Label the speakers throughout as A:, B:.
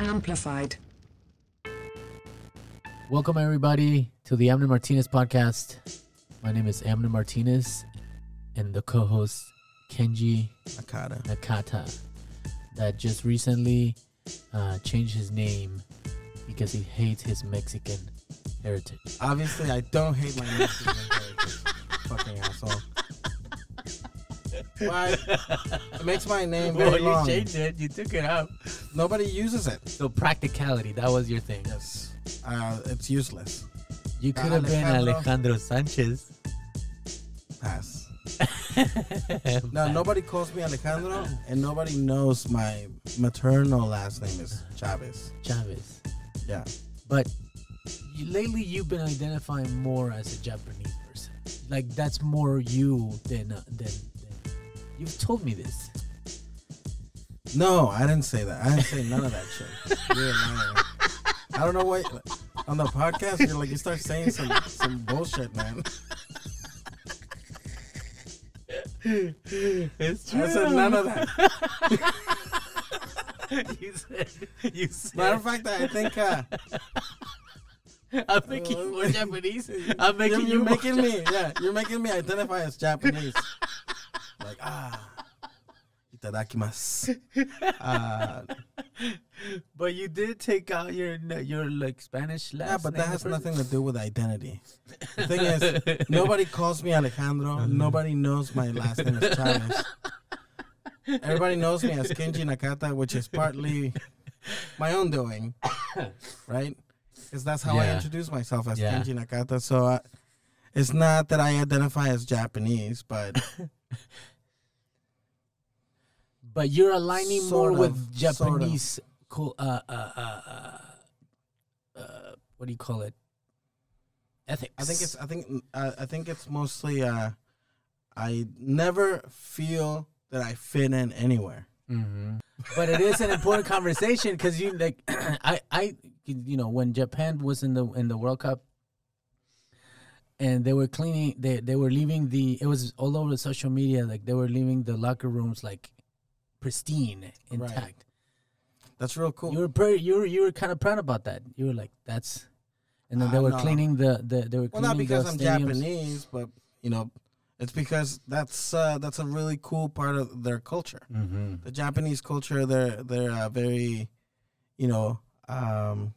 A: Amplified.
B: Welcome, everybody, to the Amner Martinez podcast. My name is Amner Martinez, and the co host, Kenji
C: Akata.
B: Nakata, that just recently uh, changed his name because he hates his Mexican heritage.
C: Obviously, I don't hate my Mexican heritage. Fucking asshole. Why? It makes my name very long.
B: changed it, you took it out.
C: Nobody uses it.
B: So, practicality, that was your thing.
C: Yes. Uh, it's useless.
B: You could have been
C: Alejandro.
B: Sanchez.
C: Pass. No, nobody calls me Alejandro, and nobody knows my maternal last name is Chavez.
B: Chavez.
C: Yeah.
B: But you, lately, you've been identifying more as a Japanese person. Like that's more you than uh, than, than. You've told me this.
C: No, I didn't say that. I didn't say none of that shit. You're liar. I don't know what on the podcast you're like you start saying some some bullshit, man.
B: It's true.
C: I said none of that.
B: you said. You said.
C: Matter of fact, I think uh,
B: I'm making you more Japanese. I'm making
C: you're,
B: you
C: you're
B: more
C: making me yeah you're making me identify as Japanese. Like ah, itadakimasu. Uh,
B: But you did take out your your like Spanish last
C: yeah, but that has nothing to do with identity. The thing is, nobody calls me Alejandro. Nobody knows my last name is Chavez. Everybody knows me as Kenji Nakata, which is partly my own doing, right? Because that's how I introduce myself as
B: Yeah.
C: Kenji Nakata. So uh, it's not that I identify as Japanese, but
B: But you're aligning more
C: Sort
B: with
C: of, sort of.
B: Japanese. Cool. Uh, uh, uh, uh, uh, what do you call it? Ethics.
C: I think it's I think uh, I think it's mostly uh, I never feel that I fit in anywhere.
B: hmm But it is an important conversation because you like, I, I, you know, when Japan was in the in the World Cup, and they were cleaning, they they were leaving the. It was all over the social media. Like they were leaving the locker rooms like pristine, intact.
C: That's real cool.
B: You were pretty, you were you were kind of proud about that. You were like, that's, and then they
C: Uh,
B: were
C: no.
B: cleaning the the they were
C: Well, not because I'm
B: stadiums.
C: Japanese, but you know, it's because that's uh, that's a really cool part of their culture.
B: Mm-hmm.
C: The Japanese culture, they're they're uh, very, you know, um,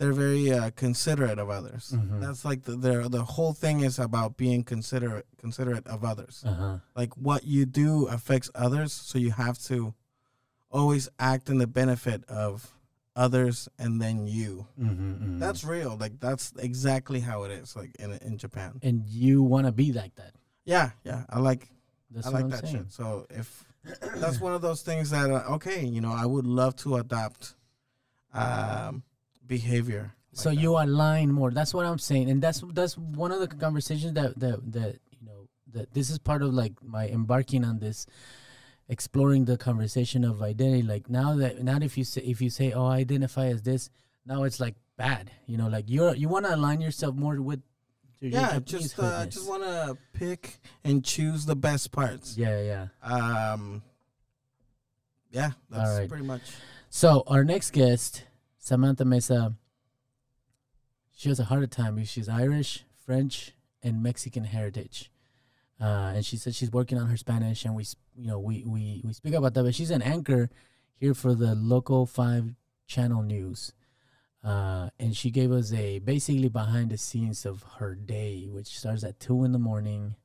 C: they're very uh, considerate of others.
B: Mhm.
C: That's like the, their the whole thing is about being considerate considerate of others.
B: Uh huh.
C: Like what you do affects others, so you have to always act in the benefit of others and then you.
B: Mm-hmm,
C: That's real. Like that's exactly how it is. Like in in Japan.
B: and you want to be like that.
C: Yeah, yeah. I like
B: That's
C: I like that
B: saying.
C: shit. So if that's one of those things that uh, okay, you know, I would love to adopt um, behavior. like
B: so
C: that.
B: you align more. That's what I'm saying, and that's that's one of the conversations that that that you know that this is part of like my embarking on this, exploring the conversation of identity. Like now that not if you say if you say oh I identify as this, now it's like bad. You know, like you're you want to align yourself more with. Your
C: yeah, just uh, just want to pick and choose the best parts.
B: Yeah, yeah.
C: Um, yeah, that's
B: right.
C: pretty much.
B: So our next guest, Samantha Mesa, she has a hard time because she's Irish, French, and Mexican heritage. Uh, and she said she's working on her Spanish, and we, you know, we we we speak about that. But she's an anchor here for the local five channel news, uh, and she gave us a basically behind the scenes of her day, which starts at two in the morning,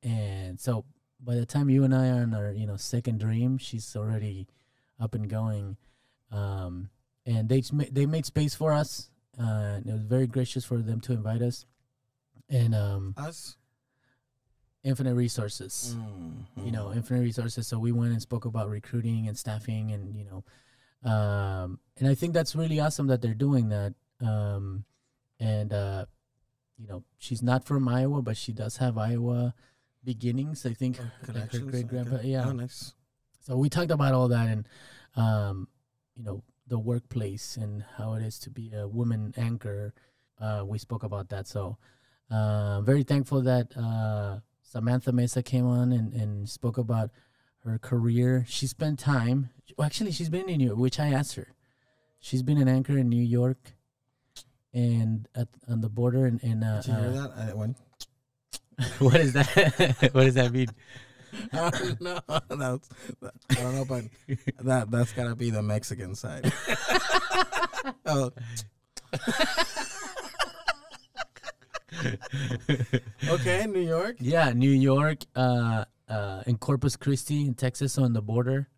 B: and so by the time you and I are on our you know second dream, she's already up and going. Um, and they they made space for us. Uh, and it was very gracious for them to invite us. And um,
C: Us.
B: infinite resources,
C: Mm,
B: you know, infinite resources. So we went and spoke about recruiting and staffing, and you know, um, and I think that's really awesome that they're doing that. Um, and uh, you know, she's not from Iowa, but she does have Iowa beginnings. I think
C: Oh,
B: like her great grandpa.
C: okay.
B: Yeah,
C: Oh, nice.
B: so we talked about all that and, um, you know, the workplace and how it is to be a woman anchor. Uh, we spoke about that. So, uh, very thankful that uh, Samantha Mesa came on and, and spoke about her career. She spent time. Well, actually, she's been in New York, which I asked her. she's been an anchor in New York, and at on the border And, in uh,
C: Did you hear
B: uh,
C: that? I went.
B: what is that? what does that mean?
C: I don't know. That's, I don't know, but that that's gotta be the Mexican side. oh. okay, New York.
B: Yeah, New York, uh, uh, in Corpus Christi, in Texas, on the border.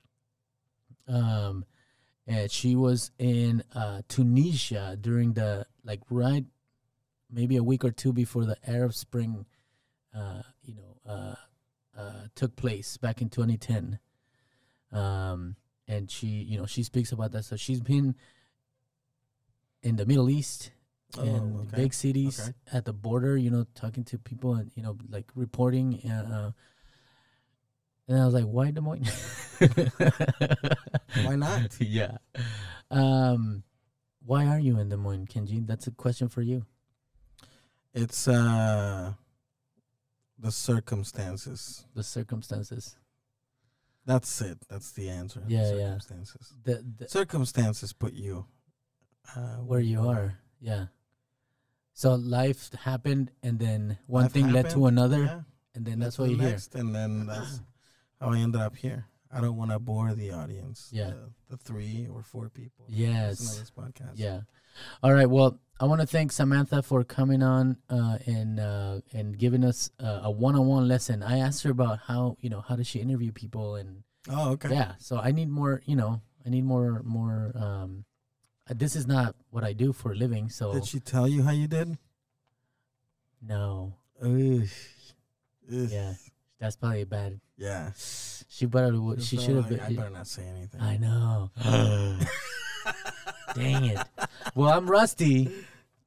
B: Um, and she was in uh, Tunisia during the like right, maybe a week or two before the Arab Spring, uh, you know, uh, uh, took place back in 2010. Um, and she, you know, she speaks about that. So she's been in the Middle East,
C: Oh,
B: in
C: okay.
B: big cities
C: Okay.
B: at the border, you know, talking to people and you know, like reporting. Uh, and I was like, "Why Des Moines?
C: Why not?
B: yeah. Um, why are you in Des Moines, Kenji? That's a question for you.
C: It's uh the circumstances.
B: The circumstances.
C: That's it. That's the answer.
B: Yeah, yeah.
C: circumstances.
B: The, the
C: Circumstances put you uh,
B: where you are. Yeah. So life happened, and then one
C: Life
B: thing led to another,
C: yeah,
B: and then that's
C: the
B: you're here.
C: next, And then that's how I ended up here. I don't want to bore the audience.
B: Yeah.
C: The, the three or four people.
B: Yes.
C: this podcast.
B: Yeah. All right. Well, I want to thank Samantha for coming on uh, and uh, and giving us uh, a one-on-one lesson. I asked her about how you know how does she interview people and
C: Oh, okay.
B: yeah. So I need more. You know, I need more more. Um, uh, this is not what I do for a living. So
C: Did she tell you how you did?
B: no.
C: Ugh.
B: Yeah. That's probably bad.
C: Yeah.
B: She better. She should have
C: like, I better not say anything.
B: I know. Dang it. Well, I'm rusty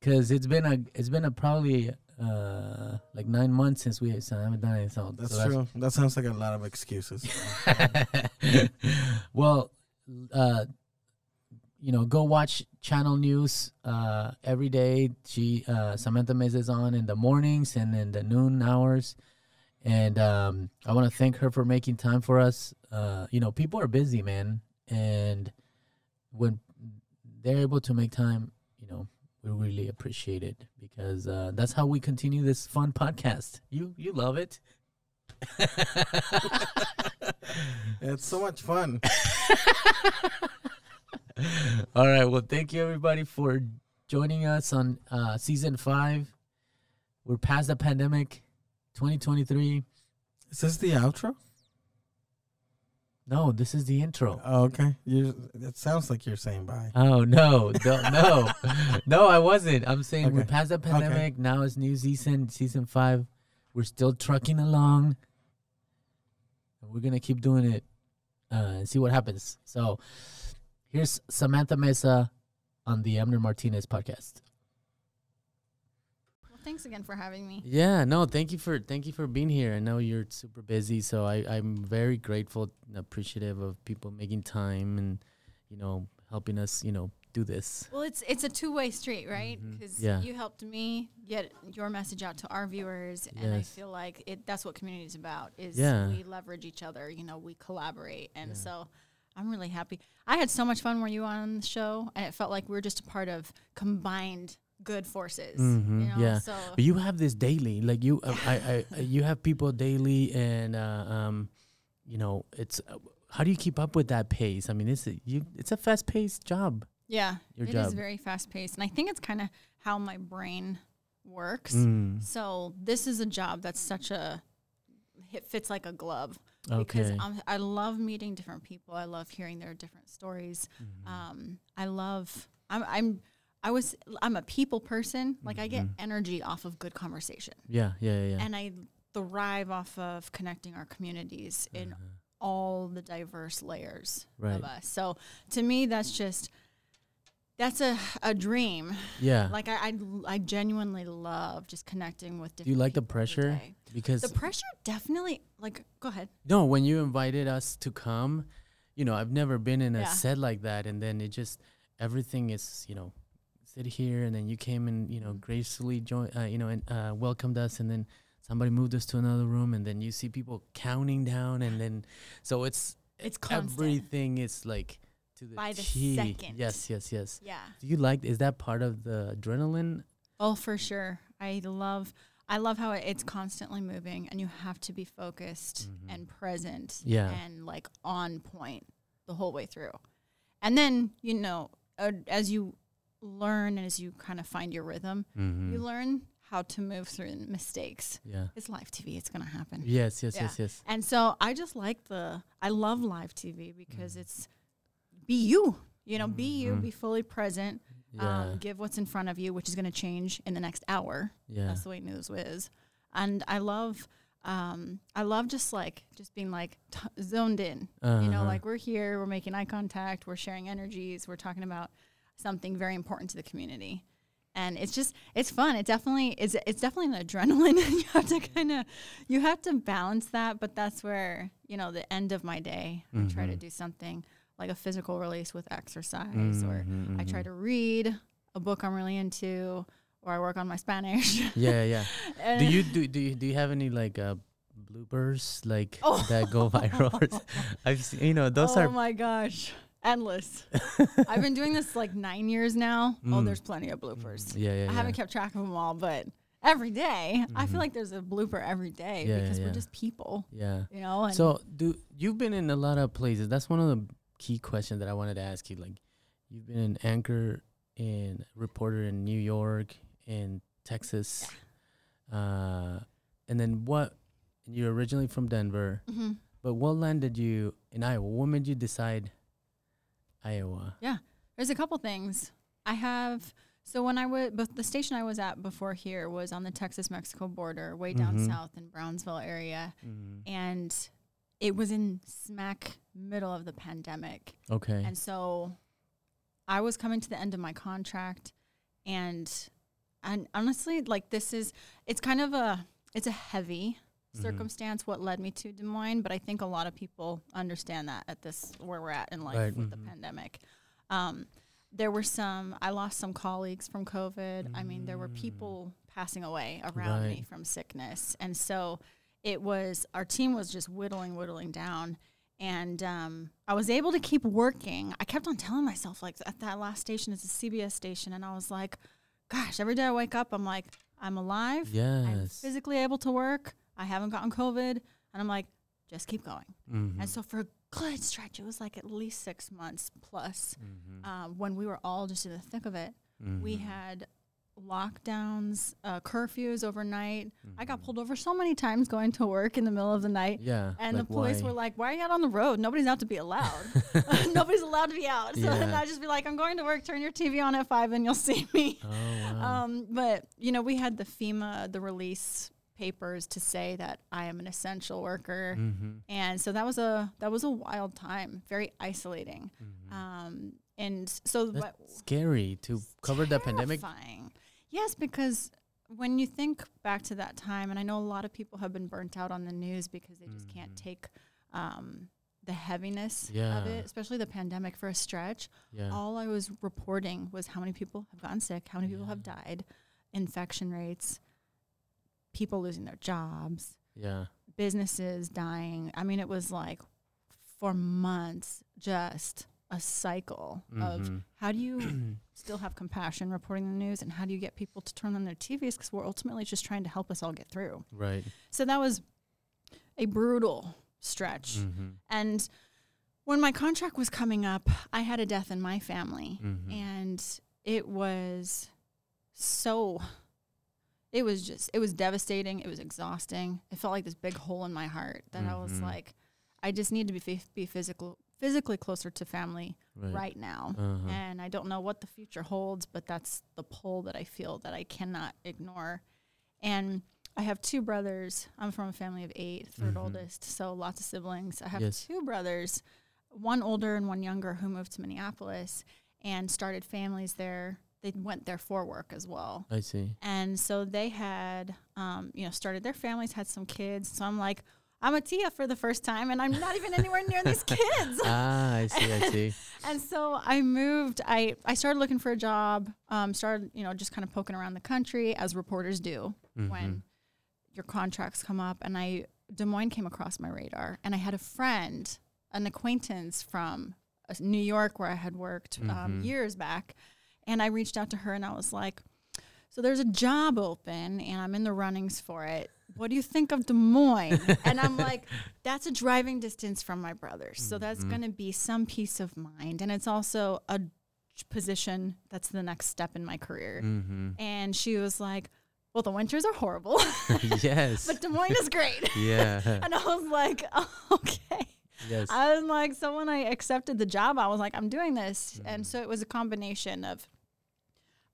B: because it's been a it's been a probably uh like nine months since we so I haven't done anything. So
C: That's
B: so
C: true. That sounds like a lot of excuses.
B: well, uh, you know, go watch Channel News uh every day. She uh Samantha Mesa is on in the mornings and in the noon hours. And um, I want to thank her for making time for us. Uh, you know, people are busy, man, and when they're able to make time, we really appreciate it because uh, that's how we continue this fun podcast. You you love it.
C: it's so much fun.
B: All right. Well, thank you everybody for joining us on uh, season five. We're past the pandemic, 2023.
C: Is this the outro?
B: No, this is the intro.
C: Oh, okay. You. It sounds like you're saying bye.
B: Oh no, no, no! I wasn't. I'm saying we're past the pandemic. Now it's new season, season five. We're still trucking along, we're gonna keep doing it uh, and see what happens. So, here's Samantha Mesa on the Amner Martinez podcast.
D: Thanks again for having me.
B: Yeah, no, thank you for thank you for being here. I know you're super busy, so I I'm very grateful and appreciative of people making time and you know helping us you know do this.
D: Well, it's it's a two way street, right?
B: Mm-hmm.
D: Because
B: Yeah.
D: you helped me get your message out to our viewers, and I feel like it that's what community is about. Is
B: Yeah.
D: we leverage each other, you know, we collaborate, and
B: Yeah.
D: so I'm really happy. I had so much fun when you were on the show, and it felt like we were just a part of combined good forces.
B: Mhm,
D: You know?
B: yeah.
D: So
B: But you have this daily, like you, uh, I, I, you have people daily, and uh, um, you know, it's uh, how do you keep up with that pace? I mean, it's a, you, it's a fast paced job.
D: yeah,
B: Your
D: it is
B: job.
D: very fast paced, and I think it's kind of how my brain works.
B: Mm,
D: So this is a job that's such a it fits like a glove because
B: okay.
D: um, I love meeting different people. I love hearing their different stories.
B: Mhm.
D: Um, I love I'm I'm I was I'm a people person. Like I get
B: Mhm.
D: energy off of good conversation,
B: yeah, yeah, yeah. yeah.
D: and I thrive off of connecting our communities in
B: Uh-huh.
D: all the diverse layers
B: Right.
D: of us. So to me, that's just that's a a dream.
B: Yeah.
D: Like I, I, I genuinely love just connecting with
B: do
D: different.
B: you like the pressure? Because
D: The pressure definitely. Like, go ahead.
B: No, when you invited us to come, you know, I've never been in a
D: Yeah.
B: set like that, and then it just everything is, you know, sit here, and then you came and you know gracefully joined, uh, you know, and uh, welcomed us, and then somebody moved us to another room, and then you see people counting down, and then so it's
D: It's constant.
B: everything is like
E: to the
D: By the second.
E: Yes, yes, yes.
D: Yeah.
E: Do you like? Is that part of the adrenaline?
D: Oh, for sure. I love I love how it's constantly moving and you have to be focused
E: Mhm.
D: and present
E: Yeah.
D: and like on point the whole way through. And then, you know, uh, as you learn as you kind of find your rhythm,
E: Mm-hmm.
D: you learn how to move through mistakes.
E: Yeah.
D: It's live TV, it's going to happen.
E: Yes, yes,
D: Yeah.
E: yes, yes.
D: And so I just like the I love live TV because
E: Mhm.
D: it's be you. You know, be you,
E: Mhm.
D: be fully present,
E: Yeah.
D: um, give what's in front of you, which is going to change in the next hour.
E: yeah.
D: That's the way news is. And I love, um, I love just like just being like t- zoned in. You know,
E: Uh-huh.
D: like we're here, we're making eye contact, we're sharing energies, we're talking about something very important to the community. And it's just it's fun. It definitely is it's definitely an adrenaline. you have to kind of you have to balance that, but that's where, you know, the end of my day, I try to
E: Mhm.
D: do something like a physical release with exercise or
E: Mhm,
D: I try
E: mhm.
D: to read a book I'm really into or I work on my Spanish.
E: Yeah, yeah. Do you do do you, do you have any like uh bloopers like
D: Oh.
E: that go viral? I've seen, you know those are
D: oh
E: are
D: my gosh, endless. I've been doing this like nine years now. Oh,
E: Mm.
D: there's plenty of bloopers.
E: yeah yeah.
D: I haven't kept track of them all, but every day, I
E: Mhm.
D: feel like there's a blooper every day
E: Yeah, yeah,
D: because
E: yeah.
D: we're just people,
E: yeah.
D: you know. And
E: So do you've been in a lot of places? That's one of the key questions that I wanted to ask you. Like you've been an anchor and reporter in New York, in Texas, uh, and then what? You're originally from Denver,
D: Mhm.
E: but what landed you in Iowa? What made you decide Iowa? Yeah.
D: There's a couple things I have. So when I was, but the station I was at before here was on the Texas-Mexico border, way down
E: Mhm.
D: south in Brownsville area,
E: Mm.
D: and it was in smack middle of the pandemic.
E: Okay.
D: And so I was coming to the end of my contract and and honestly like this is it's kind of a it's a heavy. Circumstance what led me to Des Moines, but I think a lot of people understand that at this where we're at in life
E: Right,
D: with the
E: mhm.
D: pandemic. Um there were some I lost some colleagues from COVID. I mean, there were
E: Mm.
D: people passing away around me from sickness. And so it was our team was just whittling, whittling down. And um, I was able to keep working. I kept on telling myself, like, at that last station is a CBS station. And I was like, gosh, every day I wake up, I'm like, I'm alive.
E: Yes.
D: I'm physically able to work. I haven't gotten COVID. And I'm like, just keep going.
E: Mhm.
D: And so for a good stretch, it was like at least six months plus
E: Mhm.
D: um, when we were all just in the thick of it. We
E: Mhm.
D: had lockdowns, uh, curfews overnight. I got
E: Mhm.
D: pulled over so many times going to work in the middle of the night.
E: Yeah.
D: And
E: like
D: the police
E: why?
D: were like, "Why are you out on the road? Nobody's out to be allowed. Nobody's allowed to be out." So then
E: Yeah.
D: I'd just be like, "I'm going to work. Turn your TV on at five, and you'll see me."
E: Oh wow.
D: Um, but you know, we had the FEMA the release papers to say that I am an essential worker,
E: mm-hmm.
D: and so that was a that was a wild time, very isolating.
E: Mm-hmm.
D: Um, and so
E: That's
D: what
E: scary to cover the pandemic.
D: Yes, because when you think back to that time, and I know a lot of people have been burnt out on the news because they just can't
E: Mhm.
D: take um, the heaviness of it, especially the pandemic for a stretch.
E: Yeah.
D: All I was reporting was how many people have gotten sick, how many people have died, infection rates, people losing their jobs,
E: yeah.
D: businesses dying. I mean, it was like for months just a cycle of
E: Mhm.
D: how do you still have compassion reporting the news and how do you get people to turn on their TVs because we're ultimately just trying to help us all get through.
E: right.
D: So that was a brutal stretch.
E: Mm-hmm.
D: And when my contract was coming up, I had a death in my family
E: Mm-hmm.
D: and it was so it was just it was devastating, it was exhausting. It felt like this big hole in my heart that I was
E: Mhm.
D: like I just need to be be physical physically closer to family
E: right.
D: right now.
E: Uh-huh.
D: And I don't know what the future holds, but that's the pull that I feel that I cannot ignore. And I have two brothers. I'm from a family of 8 third
E: Mhm.
D: oldest, so lots of siblings. I have
E: Yes.
D: two brothers, one older and one younger, who moved to Minneapolis and started families there. They went there for work as well.
E: I see.
D: And so they had, um, you know, started their families, had some kids. So I'm like, I'm a Tia for the first time, and I'm not even anywhere near these kids.
E: ah, I see. I see.
D: And so I moved. I, I started looking for a job. Um, started you know just kind of poking around the country as reporters do
E: Mhm.
D: when your contracts come up. And I Des Moines came across my radar, and I had a friend, an acquaintance from uh, New York where I had worked um,
F: Mhm.
D: years back, and I reached out to her and I was like, "So there's a job open, and I'm in the runnings for it. What do you think of Des Moines?" and I'm like, "That's a driving distance from my brothers, so that's
F: Mhm.
D: going to be some peace of mind, and it's also a position that's the next step in my career."
F: Mm-hmm.
D: And she was like, "Well, the winters are horrible,
F: yes.
D: but Des Moines is great."
F: yeah.
D: And I was like, oh, okay.
B: Yes.
D: I was like, so when I accepted the job, I was like, I'm doing this.
F: Mm-hmm.
D: And so it was a combination of,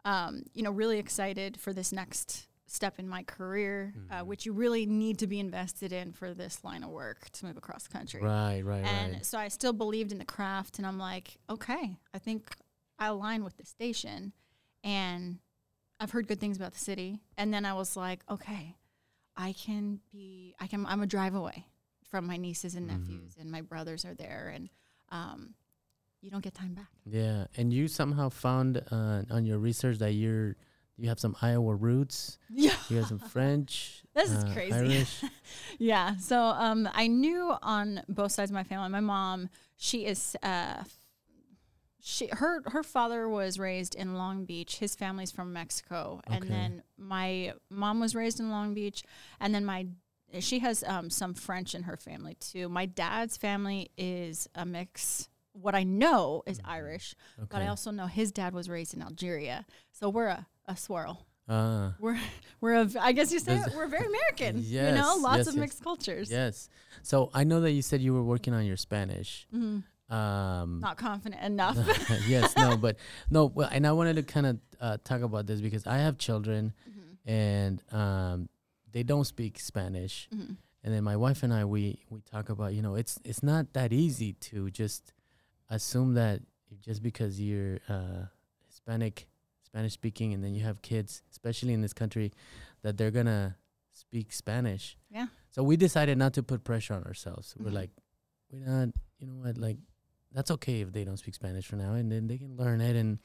D: um, you know, really excited for this next step in my career, uh,
F: Mhm.
D: which you really need to be invested in for this line of work to move across the country.
B: right, right, right.
D: And
B: right.
D: so I still believed in the craft, and I'm like, okay, I think I align with the station, and I've heard good things about the city. And then I was like, okay, I can be, I can, I'm a drive away from my nieces and
F: Mhm.
D: nephews, and my brothers are there, and um, you don't get time back.
B: Yeah, and you somehow found uh, on your research that you're you have some Iowa roots.
D: Yeah.
B: You have some French.
D: This is
B: uh,
D: crazy.
B: Irish.
D: Yeah. So um, I knew on both sides of my family. My mom, she is. Uh, she her her father was raised in Long Beach. His family's from Mexico, and then my mom was raised in Long Beach, and then my she has um, some French in her family too. My dad's family is a mix. What I know is Irish,
B: Okay.
D: but I also know his dad was raised in Algeria. So we're a, a swirl.
B: Ah,
D: We're we're a, I guess you say it, we're very American.
B: yes, you
D: know, lots
B: yes,
D: of
B: yes.
D: mixed cultures.
B: yes. So I know that you said you were working on your Spanish.
D: Mhm.
B: Um,
D: Not confident enough.
B: yes, no, but no, well, and I wanted to kind of uh, talk about this because I have children
D: Mhm.
B: and um, they don't speak Spanish.
D: Mhm.
B: And then my wife and I, we we talk about, you know, it's it's not that easy to just assume that just because you're uh, Hispanic, Spanish speaking, and then you have kids, especially in this country, that they're gonna speak Spanish.
D: Yeah.
B: So we decided not to put pressure on ourselves. We're
D: Mhm.
B: like, we're not, you know what, like, that's okay if they don't speak Spanish for now, and then they can learn it. And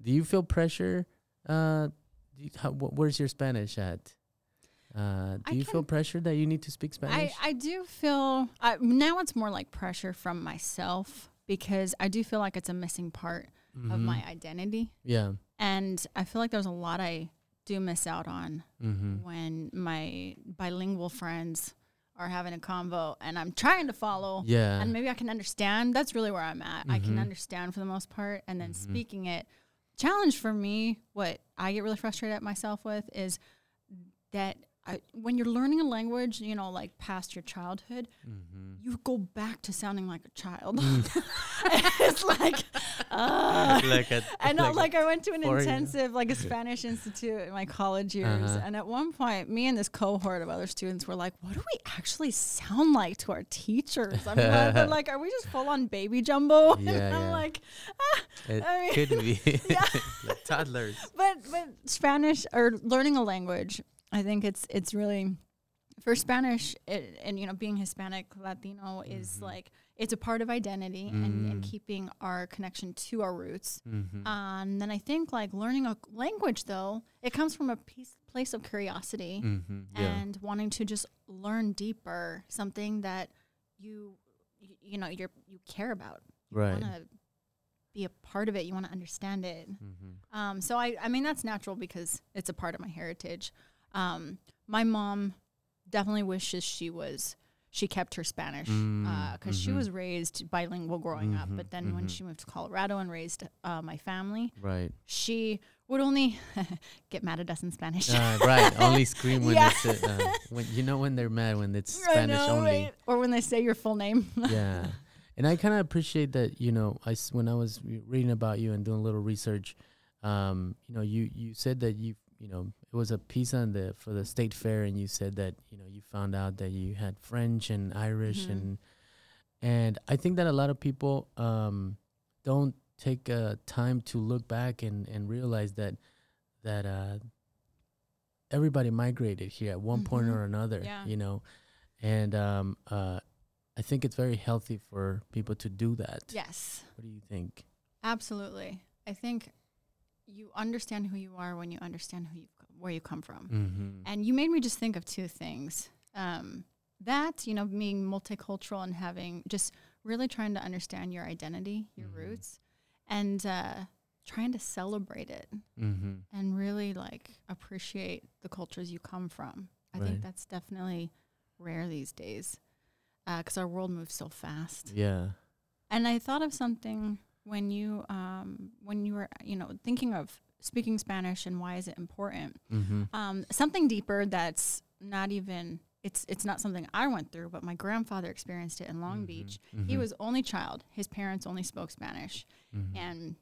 B: do you feel pressure? Uh, you, how, wh- where's your Spanish at? Uh, do
D: I
B: you feel pressure that you need to speak Spanish?
D: I do feel I, now it's more like pressure from myself because I do feel like it's a missing part of
B: Mhm.
D: my identity.
B: yeah.
D: And I feel like there's a lot I do miss out on
B: Mm-hmm.
D: when my bilingual friends are having a convo and I'm trying to follow
B: Yeah.
D: and maybe I can understand. That's really where I'm at. I can
B: Mhm.
D: understand for the most part, and then
B: Mhm.
D: speaking it. Challenge for me, what I get really frustrated at myself with is that I, when you're learning a language, you know, like past your childhood,
B: mm-hmm.
D: you go back to sounding like a child.
B: Mm.
D: it's like, uh,
F: like a,
D: and like, like I went to an intensive, like a Spanish institute in my college years,
B: Uh-huh.
D: and at one point, me and this cohort of other students were like, "What do we actually sound like to our teachers?" I'm like, they're like, "Are we just full on baby jumbo?" and
B: Yeah,
D: I'm
B: yeah.
D: like,
B: It
D: I mean-
B: could be
D: Yeah.
B: like toddlers.
D: but but Spanish or learning a language, I think it's it's really for Spanish it, and you know being Hispanic Latino is
B: Mhm.
D: like it's a part of identity and, and
B: Mm.
D: keeping our connection to our roots.
B: Mm-hmm.
D: Um, and then I think like learning a language though, it comes from a piece, place of curiosity
B: mm-hmm. Yeah.
D: and wanting to just learn deeper something that you y- you know you're you care about. You
B: Right.
D: want to be a part of it. You want to understand it.
B: Mm-hmm.
D: Um, so I, I mean, that's natural because it's a part of my heritage. Um, my mom definitely wishes she was, she kept her Spanish because
B: Mm,
D: she
B: mhm.
D: was raised bilingual growing up.
B: Mhm,
D: But then when
B: mhm.
D: she moved to Colorado and raised uh, my family,
B: Right.
D: she would only get mad at us in Spanish.
B: Uh, right. Only scream when
D: Yeah.
B: it's uh, uh, when you know when they're mad when it's Spanish
D: know,
B: only.
D: right? Or when they say your full name.
B: yeah and i kind of appreciate that you know i s- when i was reading about you and doing a little research um you know you you said that you you know it was a piece on the for the state fair and you said that you know you found out that you had french and irish
D: Mhm.
B: and and i think that a lot of people um don't take uh, time to look back and and realize that that uh everybody migrated here at one point
D: Mhm.
B: or another
D: Yeah.
B: you know and um uh I think it's very healthy for people to do that.
D: yes.
B: What do you think?
D: Absolutely. I think you understand who you are when you understand who you where you come from.
B: Mm-hmm.
D: And you made me just think of two things. Um, that, you know, being multicultural and having just really trying to understand your identity, your
B: Mhm.
D: roots, and uh, trying to celebrate it
B: Mm-hmm.
D: and really like appreciate the cultures you come from. I
B: Right.
D: think that's definitely rare these days because our world moves so fast.
B: Yeah.
D: And I thought of something when you um, when you were you know thinking of speaking Spanish and why is it important.
B: Mm-hmm.
D: Um, something deeper that's not even it's it's not something I went through, but my grandfather experienced it in Long
B: Mm-hmm.
D: Beach. He was only child. His parents only spoke Spanish,
B: Mm-hmm.
D: and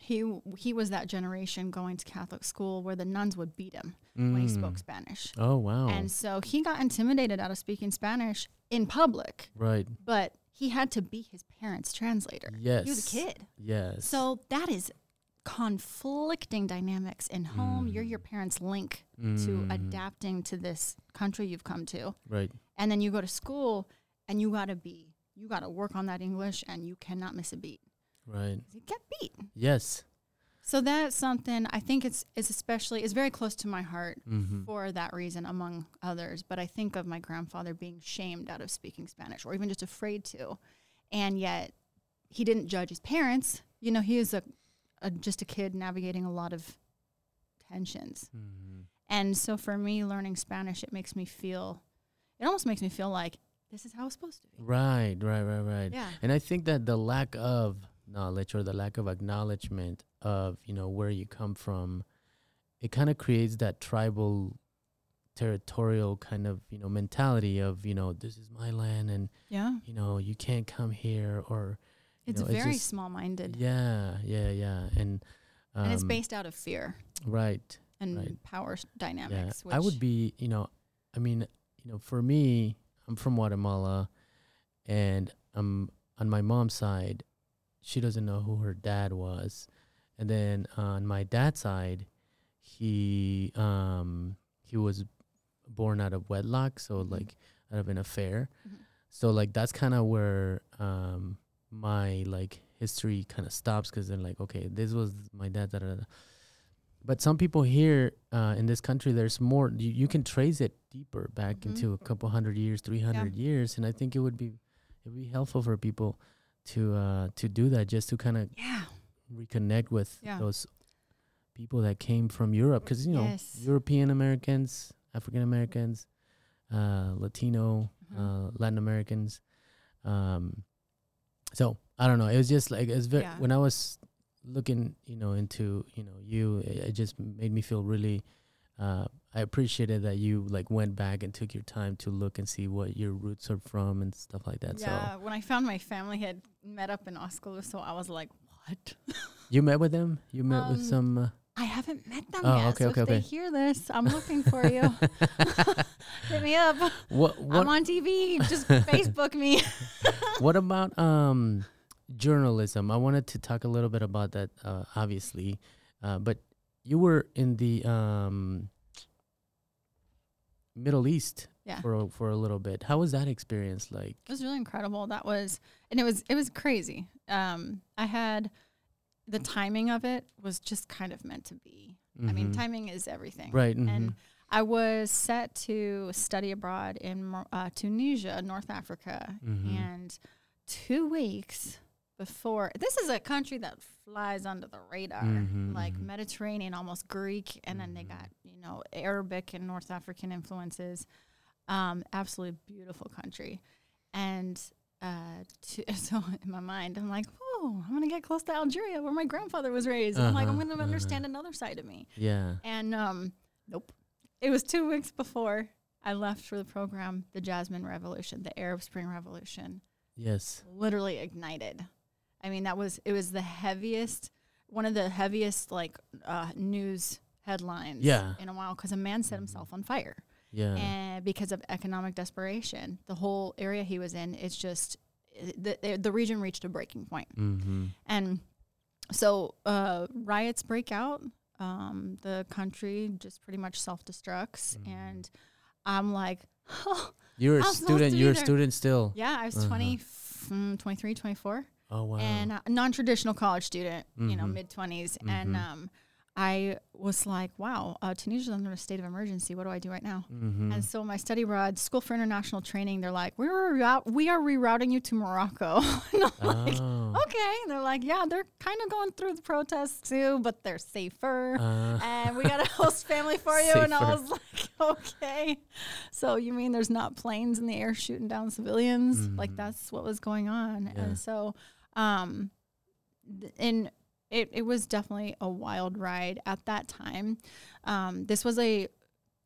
D: he he was that generation going to Catholic school where the nuns would beat him when he spoke Spanish.
B: Oh wow.
D: And so he got intimidated out of speaking Spanish in public,
B: right.
D: but he had to be his parents' translator.
B: Yes.
D: He was a kid.
B: Yes.
D: So that is conflicting dynamics in home. You're your parents' link to
B: Mm,
D: adapting to this country you've come to.
B: Right.
D: And then you go to school and you got to be, you got to work on that English and you cannot miss a beat.
B: Right.
D: You get beat.
B: Yes.
D: So that's something I think it's, it's especially, it's very close to my heart
B: Mm-hmm.
D: for that reason, among others. But I think of my grandfather being shamed out of speaking Spanish or even just afraid to. And yet he didn't judge his parents. You know, he is a, a just a kid navigating a lot of tensions.
B: Mm-hmm.
D: And so for me, learning Spanish, it makes me feel, it almost makes me feel like this is how it's supposed to be.
B: Right. Right. Right. Right.
D: Yeah.
B: And I think that the lack of knowledge or the lack of acknowledgement of you know where you come from, it kind of creates that tribal, territorial kind of you know mentality of you know this is my land and
D: Yeah.
B: you know you can't come here or
D: It's
B: know,
D: very
B: just-
D: small minded.
B: yeah yeah yeah and um,
D: and it's based out of fear
B: right
D: and
B: right.
D: power dynamics.
B: Yeah, I would be, you know, I mean, you know, for me, I'm from Guatemala, and i'm on my mom's side, she doesn't know who her dad was, and then on my dad's side, he um he was born out of wedlock, so
D: Mhm.
B: like out of an affair,
D: Mhm.
B: so like that's kind of where um my like history kind of stops because they're like, okay, this was my dad. Da, da, da. But some people here uh, in this country, there's more. You, you can trace it deeper back
D: Mhm.
B: into a couple hundred years, three hundred years, and I think it would be it would be helpful for people to uh, to do that, just to kind of
D: Yeah.
B: reconnect with
D: Yeah.
B: those people that came from Europe, because you know
D: Yes.
B: European Americans, African Americans, uh, Latino,
D: Mhm.
B: uh, Latin Americans. Um, so I don't know. It was just like it's very
D: Yeah.
B: when I was looking, you know, into you know you, it, it just made me feel really. Uh, I appreciated that you like went back and took your time to look and see what your roots are from and stuff like that.
D: Yeah. When I found my family had met up in Oslo, so I was like, what?
B: You met with them. You met with
D: Um,
B: some. Uh,
D: I haven't met them
B: Oh,
D: yet.
B: okay,
D: so
B: okay,
D: if they
B: okay.
D: hear this, I'm looking for you. Hit me up.
B: what what
D: I'm on TV. Just Facebook me.
B: what about um journalism? I wanted to talk a little bit about that, uh, obviously, uh, but you were in the um Middle East
D: Yeah.
B: for a, for a little bit. How was that experience like?
D: It was really incredible. That was, and it was, it was crazy. Um, I had the timing of it was just kind of meant to be. I mean,
B: Mhm.
D: timing is everything.
B: right?
D: And
B: mhm.
D: I was set to study abroad in uh, Tunisia, North Africa,
B: Mhm.
D: and two weeks before. This is a country that flies under the radar,
B: Mhm,
D: like
B: mhm.
D: Mediterranean, almost Greek, and then they
B: Mhm.
D: got you know Arabic and North African influences. Um, absolutely beautiful country, and uh, to, so in my mind, I'm like, oh, I'm gonna get close to Algeria, where my grandfather was raised. I'm like, I'm
B: Uh-huh,
D: gonna
B: uh-huh.
D: understand another side of me.
B: yeah.
D: And um, nope. It was two weeks before I left for the program, the Jasmine Revolution, the Arab Spring Revolution,
B: Yes.
D: literally ignited. I mean, that was it was the heaviest, one of the heaviest like uh, news headlines
B: Yeah.
D: in a while because a man set
B: Mhm.
D: himself on fire
B: Yeah.
D: and because of economic desperation. The whole area he was in, it's just the the, region reached a breaking point.
B: mm-hmm.
D: And so uh, riots break out. Um, the country just pretty much self destructs.
B: Mhm.
D: And I'm like, oh,
B: You're a student. You're a student still.
D: yeah, I was
B: Uh-huh.
D: 20, mm, 23, 24.
B: Oh wow.
D: And a non traditional college student, you know, mid 20s. And
B: Mhm.
D: um, I was like, wow, uh, Tunisia's under a state of emergency. What do I do right now?
B: Mm-hmm.
D: And so my study abroad, School for International Training, they're like, we're we are rerouting you to Morocco. and I'm like,
B: oh.
D: okay. And they're like, yeah, they're kind of going through the protests too, but they're safer.
B: Uh,
D: and we got a host family for you. And I was like, okay. So you mean there's not planes in the air shooting down civilians? Like
B: Mhm.
D: that's what was going on.
B: Yeah.
D: And so, um, th- and it, it was definitely a wild ride at that time. Um, this was a,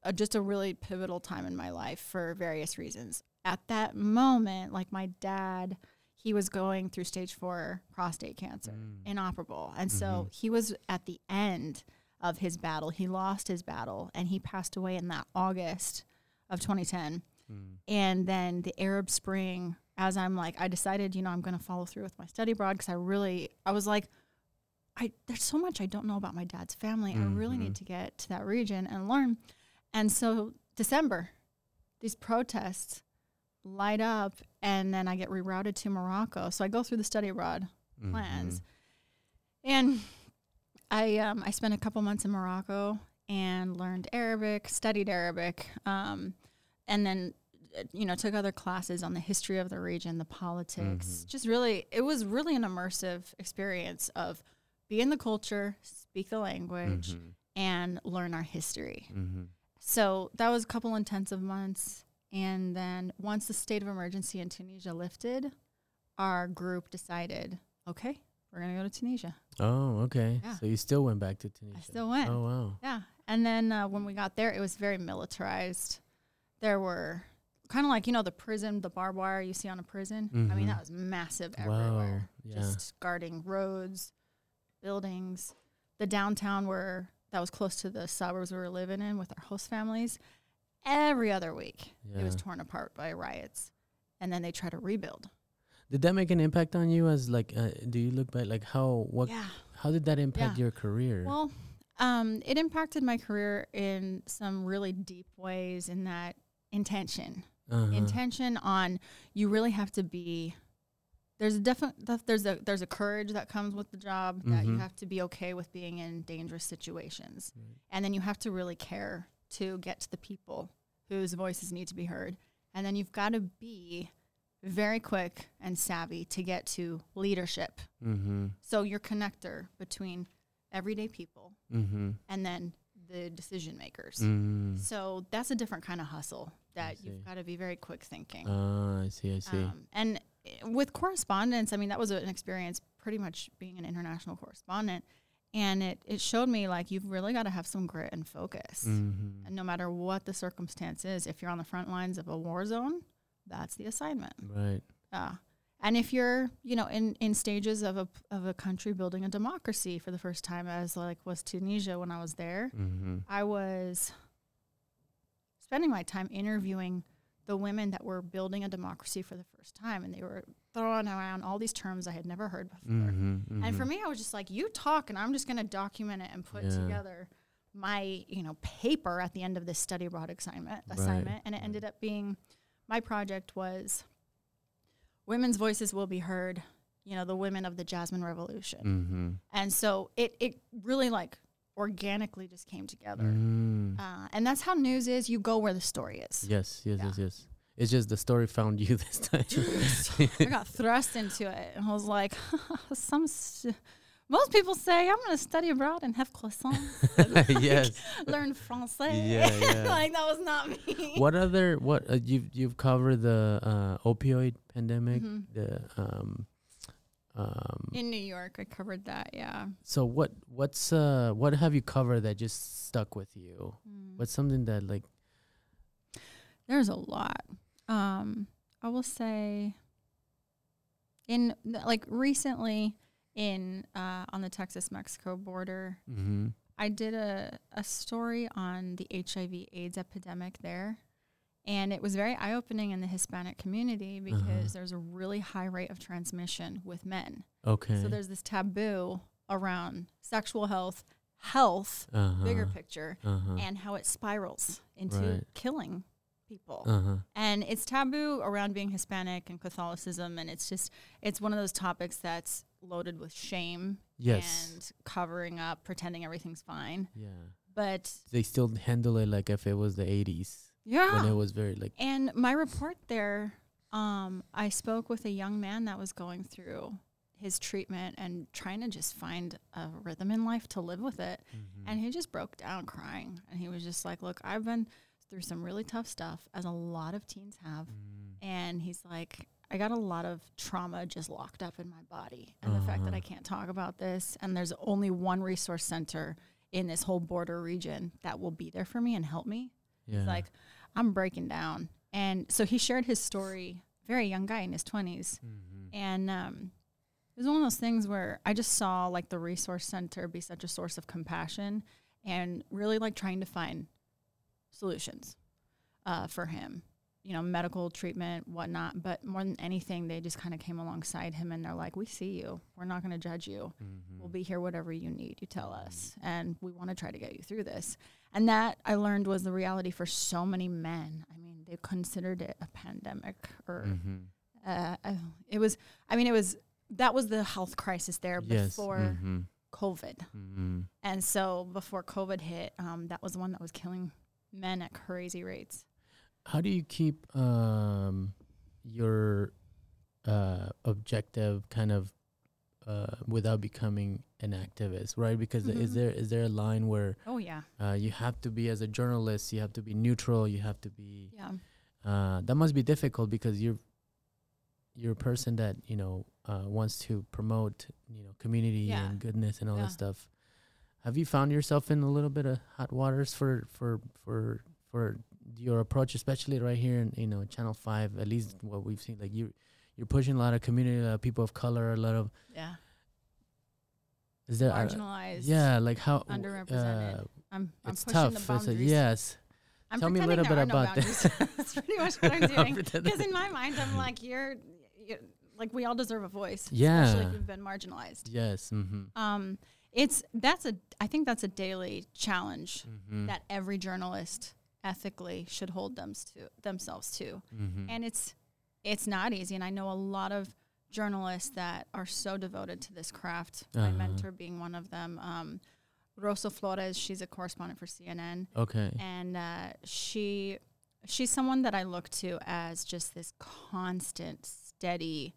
D: a just a really pivotal time in my life for various reasons. At that moment, like my dad, he was going through stage four prostate cancer,
B: Mm.
D: inoperable. And so
B: Mhm.
D: he was at the end of his battle. He lost his battle and he passed away in that August of 2010.
B: Mm.
D: And then the Arab Spring, as I'm like, I decided, you know, I'm going to follow through with my study abroad because I really, I was like, I there's so much I don't know about my dad's family. I really need
B: Mhm.
D: to get to that region and learn. And so December, these protests light up, and then I get rerouted to Morocco. So I go through the study abroad plans. And I um, I spent a couple months in Morocco and learned Arabic, studied Arabic, um, and then uh, you know took other classes on the history of the region, the politics.
B: Mhm.
D: Just really, it was really an immersive experience of be in the culture, speak the language,
B: Mhm.
D: and learn our history.
B: Mhm.
D: So that was a couple intensive months. And then once the state of emergency in Tunisia lifted, our group decided, okay, we're going to go to Tunisia.
B: Oh, okay.
D: Yeah.
B: So you still went back to Tunisia.
D: I still went.
B: Oh, wow.
D: Yeah. And then uh, when we got there, it was very militarized. There were kind of like, you know, the prison, the barbed wire you see on a prison. I mean,
B: Mhm.
D: that was massive everywhere. Wow.
B: Yeah.
D: Just guarding roads, buildings. The downtown where that was close to the suburbs we were living in with our host families. Every other week, it was torn apart by riots. And then they try to rebuild.
B: Did that make an impact on you? As like, uh, do you look back like how what
D: Yeah.
B: how did that impact
D: Yeah.
B: your career?
D: Well, um, it impacted my career in some really deep ways in that intention.
B: uh-huh.
D: intention on you really have to be there's a definite there's a there's a courage that comes with the job that you
B: Mhm.
D: have to be okay with being in dangerous situations
B: Right.
D: and then you have to really care to get to the people whose voices need to be heard and then you've got to be very quick and savvy to get to leadership
B: Mm-hmm.
D: so you're connector between everyday people
B: Mm-hmm.
D: and then the decision makers
B: Mm.
D: so that's a different kind of hustle that you've got to be very quick thinking
B: Ah, I see. I see.
D: um, and with correspondence, I mean, that was an experience pretty much being an international correspondent. And it, it showed me like you've really got to have some grit and focus.
B: mm-hmm.
D: And no matter what the circumstance is, if you're on the front lines of a war zone, that's the assignment.
B: Right.
D: Uh, and if you're, you know, in, in stages of a, of a country building a democracy for the first time, as like was Tunisia when I was there,
B: Mm-hmm.
D: I was spending my time interviewing the women that were building a democracy for the first time, and they were throwing around all these terms I had never heard before.
B: Mm-hmm.
D: And for me, I was just like, "You talk, and I'm just going to document it and put
B: Yeah.
D: together my, you know, paper at the end of this study abroad assignment."
B: Right,
D: Assignment, and it ended up being my project was women's voices will be heard. You know, the women of the Jasmine Revolution,
B: Mm-hmm.
D: and so it it really like organically just came together.
B: Mm.
D: Uh, and that's how news is. You go where the story is.
B: Yes, yes,
D: Yeah.
B: yes, yes. It's just the story found you this time.
D: I got thrust into it and I was like, some. St- most people say I'm going to study abroad and have croissants,
B: yes.
D: learn Francais.
B: Yeah, yeah.
D: like that was not me.
B: What other what uh, you've you've covered the uh, opioid pandemic,
D: Mhm.
B: the um um
D: In New York, I covered that. Yeah.
B: so what what's uh what have you covered that just stuck with you?
D: Mm.
B: What's something that like
D: There's a lot. Um, I will say, in like recently, in uh, on the Texas Mexico border,
B: mm-hmm.
D: I did a, a story on the HIV AIDS epidemic there. And it was very eye opening in the Hispanic community because
B: Uh-huh.
D: there's a really high rate of transmission with men.
B: okay.
D: So there's this taboo around sexual health, health,
B: uh-huh.
D: bigger picture,
B: uh-huh.
D: and how it spirals into
B: Right.
D: killing people.
B: uh-huh.
D: And it's taboo around being Hispanic and Catholicism. And it's just, it's one of those topics that's loaded with shame
B: Yes.
D: and covering up, pretending everything's fine.
B: yeah.
D: But
B: They still handle it like if it was the 80s
D: yeah,
B: when it was very like
D: And my report there, um, I spoke with a young man that was going through his treatment and trying to just find a rhythm in life to live with it.
B: Mm-hmm.
D: And he just broke down crying. And he was just like, Look, I've been through some really tough stuff, as a lot of teens have.
B: Mm.
D: And he's like, I got a lot of trauma just locked up in my body. And the fact that
B: Uh-huh.
D: I can't talk about this, and there's only one resource center in this whole border region that will be there for me and help me.
B: Yeah.
D: He's like, I'm breaking down. And so he shared his story, very young guy in his 20s.
B: Mhm.
D: And um, it was one of those things where I just saw like the resource center be such a source of compassion and really like trying to find solutions uh, for him, you know, medical treatment, whatnot. But more than anything, they just kind of came alongside him and they're like, We see you. We're not going to judge you.
B: Mhm.
D: We'll be here whatever you need. You tell us, and we want to try to get you through this. And that I learned was the reality for so many men. I mean, they considered it a pandemic, or
B: Mhm.
D: uh, uh, it was. I mean, it was that was the health crisis there
B: Yes.
D: before
B: Mhm.
D: COVID,
B: Mhm.
D: and so before COVID hit, um, that was the one that was killing men at crazy rates.
B: How do you keep um, your uh, objective kind of uh, without becoming an activist, right? Because is
D: Mhm.
B: there is there a line where
D: Oh yeah,
B: uh, you have to be as a journalist, you have to be neutral, you have to be
D: yeah,
B: uh, that must be difficult because you're you're a person that you know uh, wants to promote you know community
D: Yeah.
B: and goodness and all
D: Yeah.
B: that stuff. Have you found yourself in a little bit of hot waters for for for for your approach, especially right here in you know Channel Five? At least what we've seen, like you you're pushing a lot of community, a lot of people of color, a lot of
D: yeah.
B: is there uh,
D: Marginalized.
B: yeah like how
D: underrepresented.
B: uh,
D: I'm, I'm
B: it's
D: pushing
B: tough.
D: the
B: It's a- yes.
D: I'm
B: Tell me a little bit
D: no
B: about that.
D: boundaries. That's pretty much what I'm doing. Because in my mind, I'm like, you're, you like, we all deserve a voice, especially
B: Yeah.
D: if you've been marginalized.
B: yes. Mm-hmm.
D: Um, it's that's a, I think that's a daily challenge
B: Mm-hmm.
D: that every journalist ethically should hold them to themselves to,
B: mm-hmm.
D: and it's, it's not easy. And I know a lot of journalists that are so devoted to this craft. My
B: Uh-huh.
D: mentor being one of them. Um, Rosa Flores, she's a correspondent for CNN
B: okay.
D: and uh, she she's someone that I look to as just this constant, steady,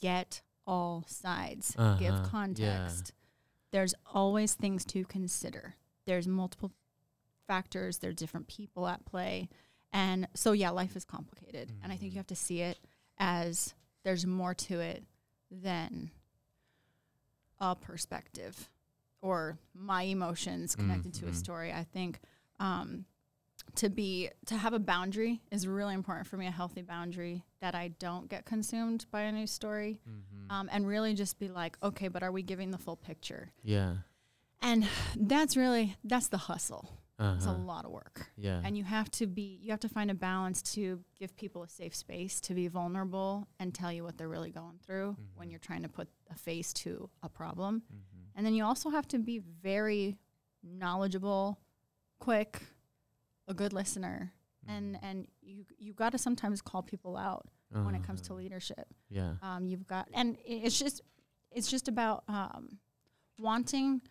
D: get all sides, give
B: Uh-huh, yeah.
D: context. There's always things to consider. There's multiple factors. there are different people at play, and so yeah, life is complicated, and I think you have to see it as there's more to it than a perspective or my emotions connected to a
B: Mhm.
D: story. I think um, to be to have a boundary is really important for me. A healthy boundary that I don't get consumed by a news story,
B: Mm-hmm.
D: um, and really just be like, okay, but are we giving the full picture?
B: yeah.
D: And that's really that's the hustle. It's a
B: Uh-huh.
D: lot of work,
B: Yeah.
D: and you have to be you have to find a balance to give people a safe space to be vulnerable and tell you what they're really going through when
B: Mhm.
D: you're trying to put a face to a problem.
B: mm-hmm.
D: And then you also have to be very knowledgeable, quick, a good listener, and
B: Mm-hmm.
D: and you you got to sometimes call people out when it comes to
B: Uh-huh.
D: leadership.
B: Yeah.
D: Um, you've got, and it's just it's just about um, wanting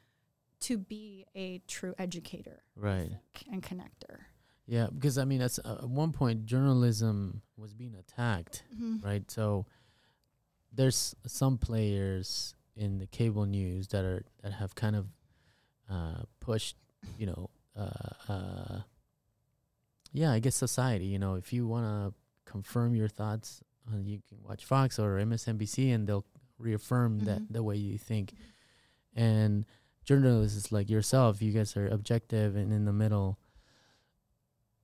D: to be a true educator,
B: Right.
D: think, and connector.
B: Yeah. Because I mean, that's, uh, at one point, journalism was being attacked, right? So there's some players in the cable news that are that have kind of uh, pushed, you know, uh, uh, yeah, I guess society. You know, if you want to confirm your thoughts, uh, you can watch Fox or MSNBC, and they'll reaffirm
D: Mhm.
B: that the way you think. And journalists like yourself, you guys are objective and in the middle.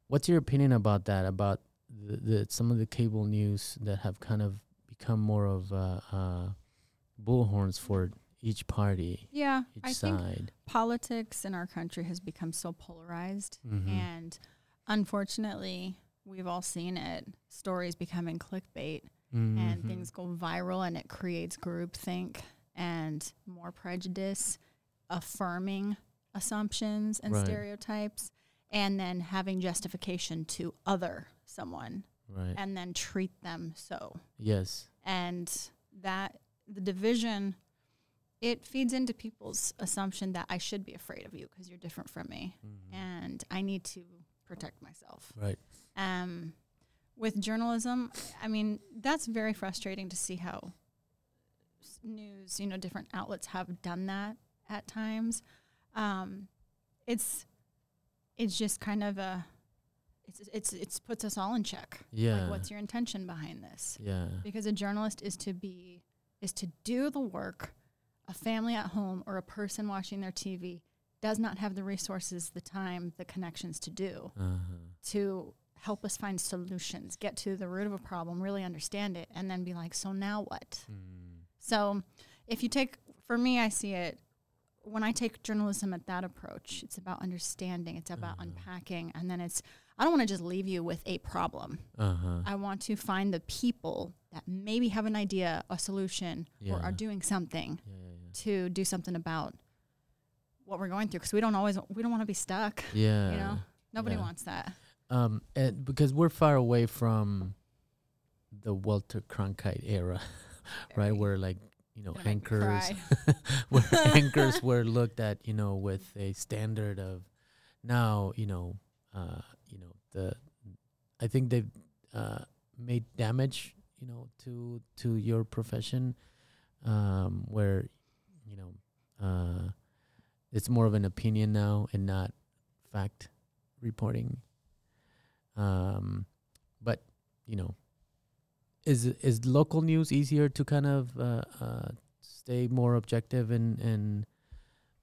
B: What's your opinion about that? About the, the some of the cable news that have kind of become more of uh, uh, bullhorns for each party,
D: Yeah,
B: each
D: I think
B: side.
D: politics in our country has become so polarized,
B: Mhm.
D: and unfortunately, we've all seen it. Stories becoming clickbait. and
B: Mhm.
D: things go viral and it creates groupthink and more prejudice, affirming assumptions and
B: Right.
D: stereotypes, and then having justification to other someone
B: right.
D: and then treat them so.
B: yes.
D: And that the division it feeds into people's assumption that I should be afraid of you because you're different from me,
B: Mhm.
D: and I need to protect myself.
B: Right.
D: Um, with journalism, I mean, that's very frustrating to see how news, you know, different outlets have done that at times. Um, it's it's just kind of a it's it's it's puts us all in check.
B: Yeah.
D: Like, what's your intention behind this?
B: Yeah.
D: Because a journalist is to be is to do the work. A family at home or a person watching their TV does not have the resources, the time, the connections to do
B: Uh-huh.
D: to help us find solutions, get to the root of a problem, really understand it, and then be like, so now what?
B: Mm.
D: So if you take, for me, I see it when I take journalism at that approach, it's about understanding, it's about
B: Mhm.
D: unpacking, and then it's, I don't want to just leave you with a problem.
B: Uh-huh.
D: I want to find the people that maybe have an idea, a solution, or are doing something
B: Yeah, yeah, yeah.
D: to do something about what we're going through because we don't always we don't want to be stuck
B: Yeah.
D: you know nobody
B: Yeah.
D: wants that
B: Um, and because we're far away from the Walter Cronkite era, right? Where like you know
D: Gonna make me
B: anchors, where anchors were looked at, you know, with a standard of now, you know, uh, you know the, I think they've uh, made damage, you know, to to your profession, um, where, you know, uh, it's more of an opinion now and not fact reporting. Um, but you know, is is local news easier to kind of uh, uh, stay more objective and and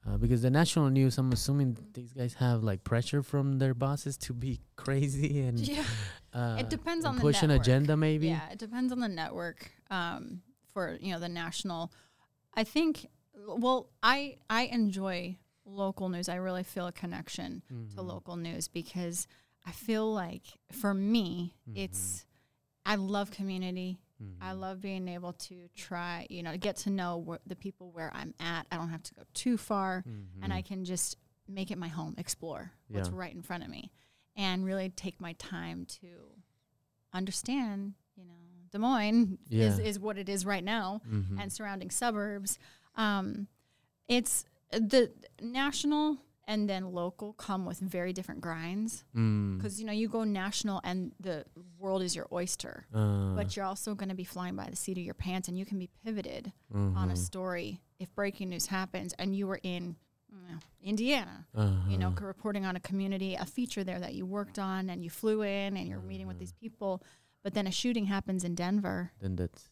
B: uh, because the national news, I'm assuming these guys have like pressure from their bosses to be crazy and
D: yeah
B: uh,
D: it depends on the
B: push an agenda maybe.
D: Yeah, it depends on the network. Um, for you know the national, I think. Well, I I enjoy local news. I really feel a connection to
B: Mhm.
D: local news because I feel like for me, it's I love community. I
B: Mhm.
D: love being able to try, you know, get to know wh- the people where I'm at. I don't have to go too far, and I can just make it my home, explore what's right in front of me, and really take my time to understand, you know, Des Moines is,
B: Yeah.
D: is what it is right now
B: Mhm.
D: and surrounding suburbs. Um, it's the national and then local come with very different grinds
B: Mm.
D: because you know you go national and the world is your oyster,
B: Uh,
D: but you're also going to be flying by the seat of your pants and you can be pivoted on a
B: mhm.
D: story if breaking news happens and you were in you know, Indiana,
B: Uh-huh.
D: you know, reporting on a community, a feature there that you worked on and you flew in and you're meeting with these people, but then a shooting happens in Denver,
B: then that's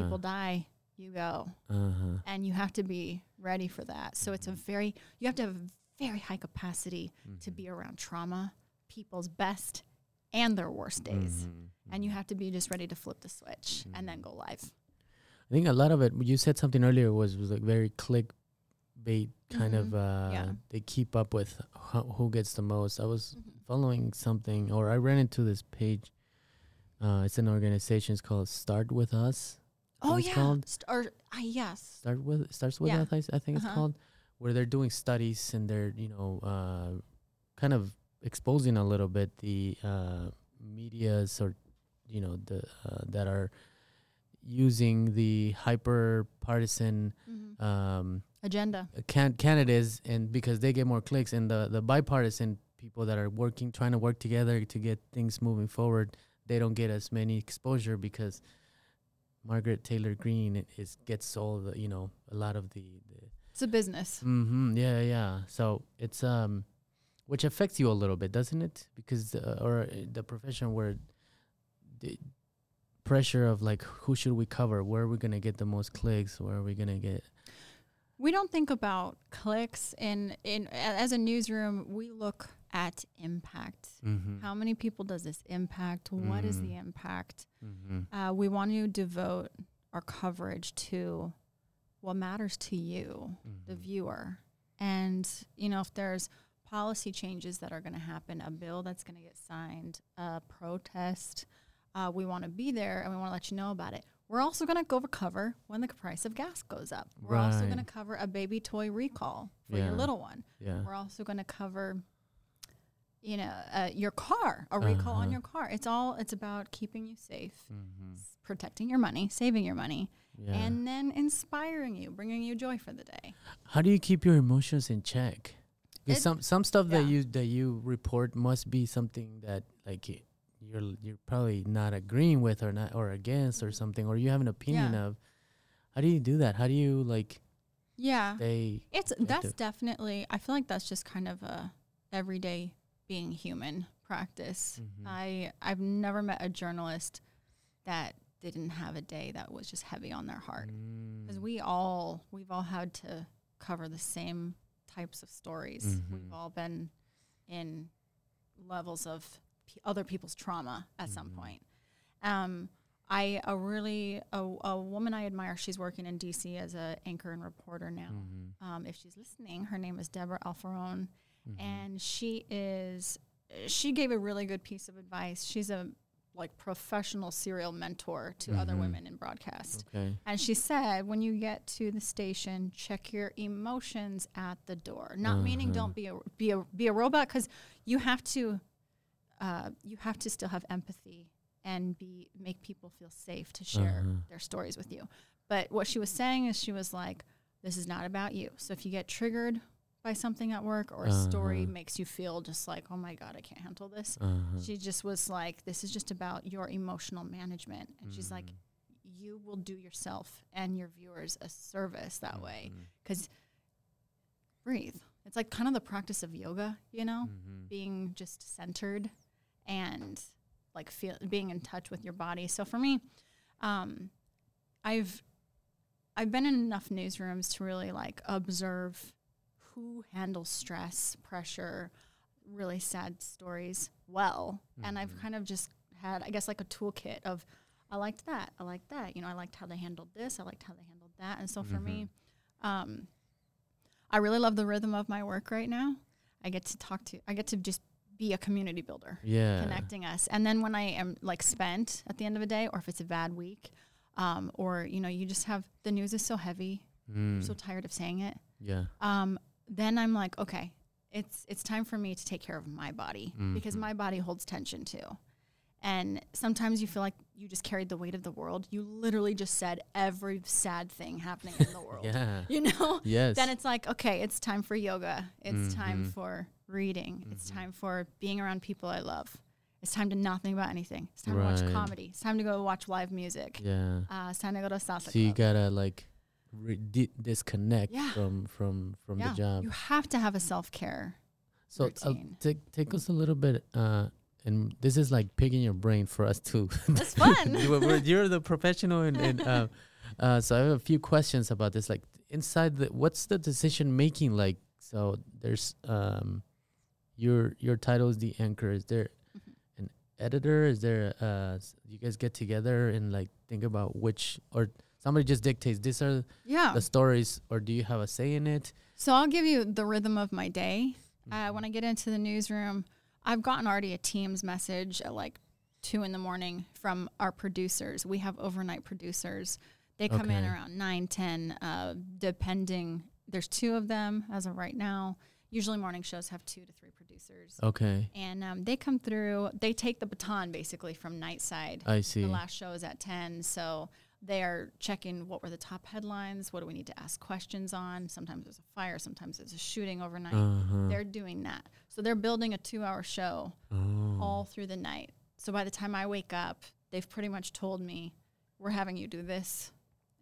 D: people die, you go,
B: uh-huh.
D: and you have to be ready for that. So it's a very you have to have a very high capacity to
B: Mhm.
D: be around trauma, people's best and their worst days.
B: Mhm.
D: And you have to be just ready to flip the switch and then
B: Mhm.
D: go live.
B: I think a lot of it. You said something earlier was was like very click bait kind of.
D: Mhm.
B: Uh,
D: Yeah.
B: They keep up with who, who gets the most. I was
D: Mhm.
B: following something, or I ran into this page. Uh, it's an organization. It's called Start with Us.
D: Oh
B: it's
D: yeah,
B: called?
D: St- or uh, yes,
B: Start with starts with
D: Yeah.
B: us. I, I think it's
D: Uh-huh.
B: called, where they're doing studies and they're you know uh, kind of exposing a little bit the uh, media's or you know the uh, that are using the hyper partisan
D: Mhm.
B: um,
D: agenda.
B: can- candidates and because they get more clicks and the the bipartisan people that are working trying to work together to get things moving forward they don't get as many exposure because Margaret Taylor Greene is gets all the you know a lot of the, the
D: It's a business.
B: Mm-hmm. yeah yeah so it's um which affects you a little bit doesn't it because uh, or uh, the profession where the pressure of like who should we cover where are we gonna get the most clicks where are we gonna get
D: We don't think about clicks in in as a newsroom. We look at impact.
B: mm-hmm.
D: How many people does this impact? What is the
B: Mm.
D: impact?
B: Mm-hmm.
D: Uh, we want to devote our coverage to what matters to you, the
B: Mm-hmm.
D: viewer. And, you know, if there's policy changes that are going to happen, a bill that's going to get signed, a protest, uh, we want to be there and we want to let you know about it. We're also going to go cover when the price of gas goes up. We're also going to cover a baby toy recall for
B: Yeah.
D: your little one.
B: yeah
D: We're also going to cover, you know, uh, your car, a recall on
B: Uh-huh.
D: your car. It's all, it's about keeping you safe
B: mm-hmm.
D: protecting your money, saving your money,
B: Yeah.
D: and then inspiring you, bringing you joy for the day.
B: How do you keep your emotions in check? Because some some stuff that you that you report must be something that like you're you're probably not agreeing with or not or against or something or you have an opinion
D: Yeah.
B: of. How do you do that? How do you like
D: Yeah.
B: they?
D: It's that's definitely I feel like that's just kind of a everyday being human practice.
B: Mhm.
D: I I've never met a journalist that didn't have a day that was just heavy on their heart. Because
B: Mm.
D: we all we've all had to cover the same types of stories. We've
B: Mhm.
D: all been in levels of p- other people's trauma at some
B: Mhm.
D: point. Um, I a really a, a woman I admire. She's working in DC as a anchor and reporter now.
B: Mhm.
D: Um, if she's listening, her name is Deborah Alfarone,
B: Mhm.
D: and she is she gave a really good piece of advice. She's a like professional serial mentor to other
B: Mhm.
D: women in broadcast.
B: okay.
D: And she said, when you get to the station, check your emotions at the door. Not meaning
B: Uh-huh.
D: don't be a be a be a robot because you have to uh, you have to still have empathy and be make people feel safe to share
B: Uh-huh.
D: their stories with you. But what she was saying is she was like, this is not about you. So if you get triggered by something at work or a story
B: Uh-huh.
D: makes you feel just like, oh my god, I can't handle this.
B: Uh-huh.
D: She just was like, this is just about your emotional management. And she's like,
B: Mm.
D: you will do yourself and your viewers a service that way
B: Mhm.
D: because breathe it's like kind of the practice of yoga you know
B: Mhm.
D: being just centered and like feel being in touch with your body so for me um i've i've been in enough newsrooms to really like observe who handles stress pressure really sad stories well and i've
B: Mhm.
D: kind of just had i guess like a toolkit of i liked that i liked that you know i liked how they handled this i liked how they handled that and so for me um i really love the rhythm of my work right now i get to talk to i get to just be a community builder
B: Yeah.
D: connecting us. And then when I am like spent at the end of a day, or if it's a bad week, um, or you know, you just have the news is so heavy,
B: Mm.
D: I'm so tired of saying it.
B: yeah.
D: Um, then I'm like, okay, it's it's time for me to take care of my body because
B: Mhm.
D: my body holds tension too. And sometimes you feel like you just carried the weight of the world. You literally just said every sad thing happening in the world.
B: Yeah.
D: You know?
B: Yes.
D: then it's like okay it's time for yoga it's time
B: Mhm.
D: for reading it's
B: Mhm.
D: time for being around people i love it's time to not think about anything it's time to watch comedy it's time to go watch live music
B: yeah.
D: uh, it's time to go to salsa
B: So you gotta like re- di- disconnect
D: Yeah.
B: from from from
D: yeah
B: the job.
D: you have to have a self-care
B: So uh, take take us a little bit, uh, and this is like picking your brain for us too.
D: It's fun.
B: We're- You're the professional, and, and uh, uh, so I have a few questions about this. Like inside the, what's the decision making like? So there's um, your your title is the anchor. Is there
D: Mhm.
B: an editor? Is there uh, you guys get together and like think about which or somebody just dictates these are
D: yeah.
B: the stories, or do you have a say in it?
D: so i'll give you the rhythm of my day. Uh,
B: Mm-hmm.
D: when i get into the newsroom i've gotten already a teams message at like two in the morning from our producers. We have overnight producers. They come in around 9 10 uh, depending there's two of them as of right now. Usually morning shows have two to three producers.
B: Okay,
D: and um, they come through they take the baton basically from nightside.
B: I see.
D: the last show is at 10 so they are checking what were the top headlines what do we need to ask questions on sometimes there's a fire sometimes there's a shooting overnight
B: Uh-huh.
D: they're doing that so they're building a two hour show
B: Oh.
D: all through the night so by the time i wake up they've pretty much told me we're having you do this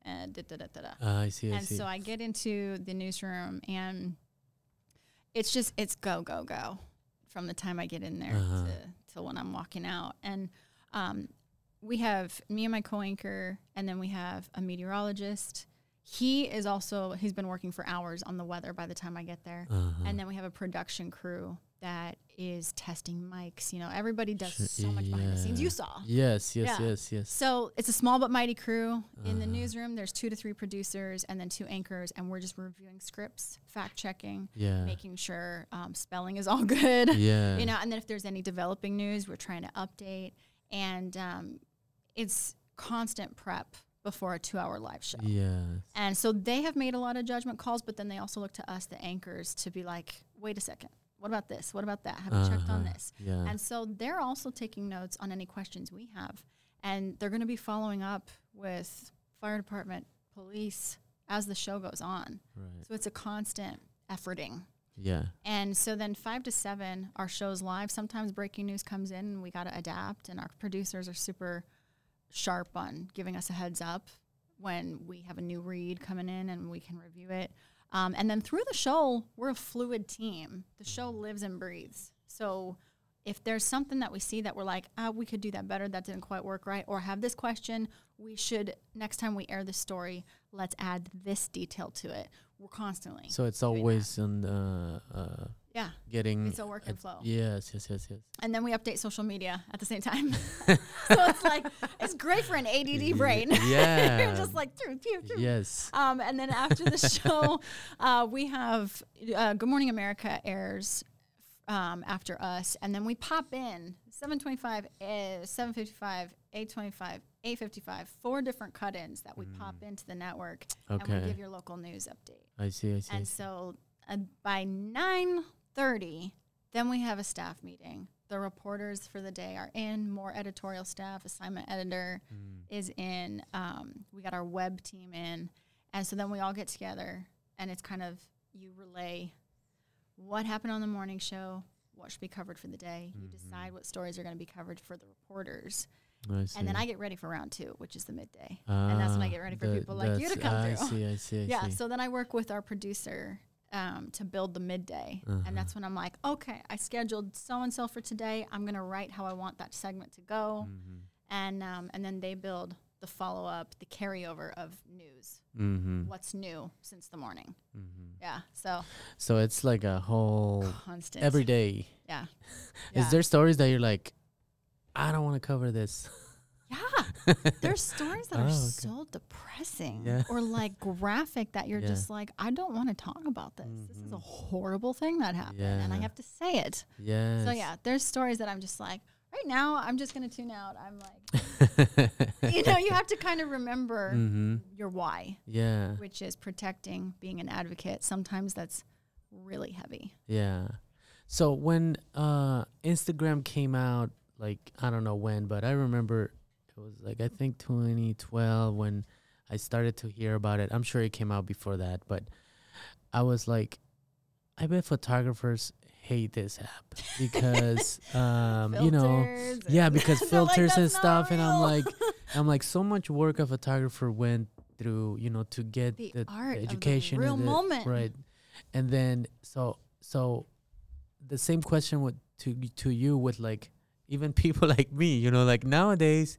D: and da, da, da, da, da.
B: Ah, I see. I
D: and
B: see.
D: so i get into the newsroom and it's just it's go go go from the time i get in there
B: Uh-huh.
D: to till when i'm walking out and um, we have me and my co-anchor and then we have a meteorologist he is also he's been working for hours on the weather by the time i get there
B: uh-huh.
D: and then we have a production crew that is testing mics you know everybody does so much behind the scenes you saw
B: yes, yes,
D: Yeah.
B: yes, yes.
D: so it's a small but mighty crew. In the
B: Uh-huh.
D: newsroom, there's two to three producers and then two anchors, and we're just reviewing scripts, fact checking,
B: Yeah.
D: making sure um, spelling is all good.
B: yeah.
D: You know, and then if there's any developing news, we're trying to update. And um, it's constant prep before a two-hour live show.
B: Yeah.
D: And so they have made a lot of judgment calls, but then they also look to us, the anchors, to be like, wait a second, what about this? What about that? Have you checked on
B: Uh-huh.
D: this?
B: Yeah.
D: And so they're also taking notes on any questions we have. And they're going to be following up with fire department, police as the show goes on.
B: Right.
D: So it's a constant efforting.
B: Yeah.
D: And so then five to seven, our show's live. Sometimes breaking news comes in and we got to adapt. And our producers are super sharp on giving us a heads up when we have a new read coming in and we can review it. Um, and then through the show, we're a fluid team. The show lives and breathes. So if there's something that we see that we're like, ah, we could do that better, that didn't quite work right, or have this question, we should, next time we air this story, let's add this detail to it. We're constantly.
B: So it's always in the uh,
D: yeah.
B: getting.
D: It's a work and flow.
B: Yes, yes, yes, yes.
D: and then we update social media at the same time. so it's like it's great for an ADD brain.
B: Yeah.
D: You're just like pew, pew, pew.
B: Yes.
D: Um, and then after the show, uh, we have uh, Good Morning America airs um, after us, and then we pop in 725, uh, 755, 825, 855, four different cut-ins that we pop into the network, and we
B: Mm. Okay.
D: give your local news update.
B: I see. I see. I
D: And
B: see.
D: so uh, by 9:30, then we have a staff meeting. The reporters for the day are in. More editorial staff, assignment editor
B: Mm.
D: is in. Um, we got our web team in, and so then we all get together, and it's kind of you relay what happened on the morning show, what should be covered for the day. You decide what stories are going to be covered for the reporters, and then I get ready for round two, which is the midday, and that's when I
B: Ah,
D: get ready for people like you to come
B: I
D: through.
B: see. I see. I
D: Yeah,
B: see.
D: so then I work with our producer um, to build the midday.
B: Uh-huh.
D: And that's when I'm like, okay, I scheduled so and so for today. I'm going to write how I want that segment to go.
B: Mhm.
D: And, um, and then they build the follow up, the carryover of news.
B: Mhm.
D: What's new since the morning?
B: Mhm.
D: Yeah, so
B: So it's like a whole
D: constant.
B: every day.
D: Yeah.
B: Is there stories that you're like, I don't want to cover this?
D: Yeah. There's stories that
B: Oh,
D: are
B: okay.
D: so depressing
B: Yeah.
D: or like graphic that you're
B: Yeah.
D: just like, I don't want to talk about this. This is a
B: Mhm.
D: horrible thing that happened. And I have to say it.
B: Yeah.
D: So yeah, there's stories that I'm just like, right now I'm just gonna tune out. I'm like, you know, you have to kind of remember
B: mm-hmm.
D: your why,
B: Yeah.
D: which is protecting, being an advocate. Sometimes that's really heavy.
B: Yeah. So when uh Instagram came out, like I don't know when, but I remember it was like I think 2012 when I started to hear about it. I'm sure it came out before that, but I was like, I bet photographers hate this app because um you know yeah because
D: They're like,
B: filters and
D: "That's not
B: stuff and i'm like i'm like so much work a photographer went through you know to get
D: The
B: the,
D: art of the
B: education
D: real
B: the-
D: moment.
B: right and then so so the same question with to to you with like even people like me you know like nowadays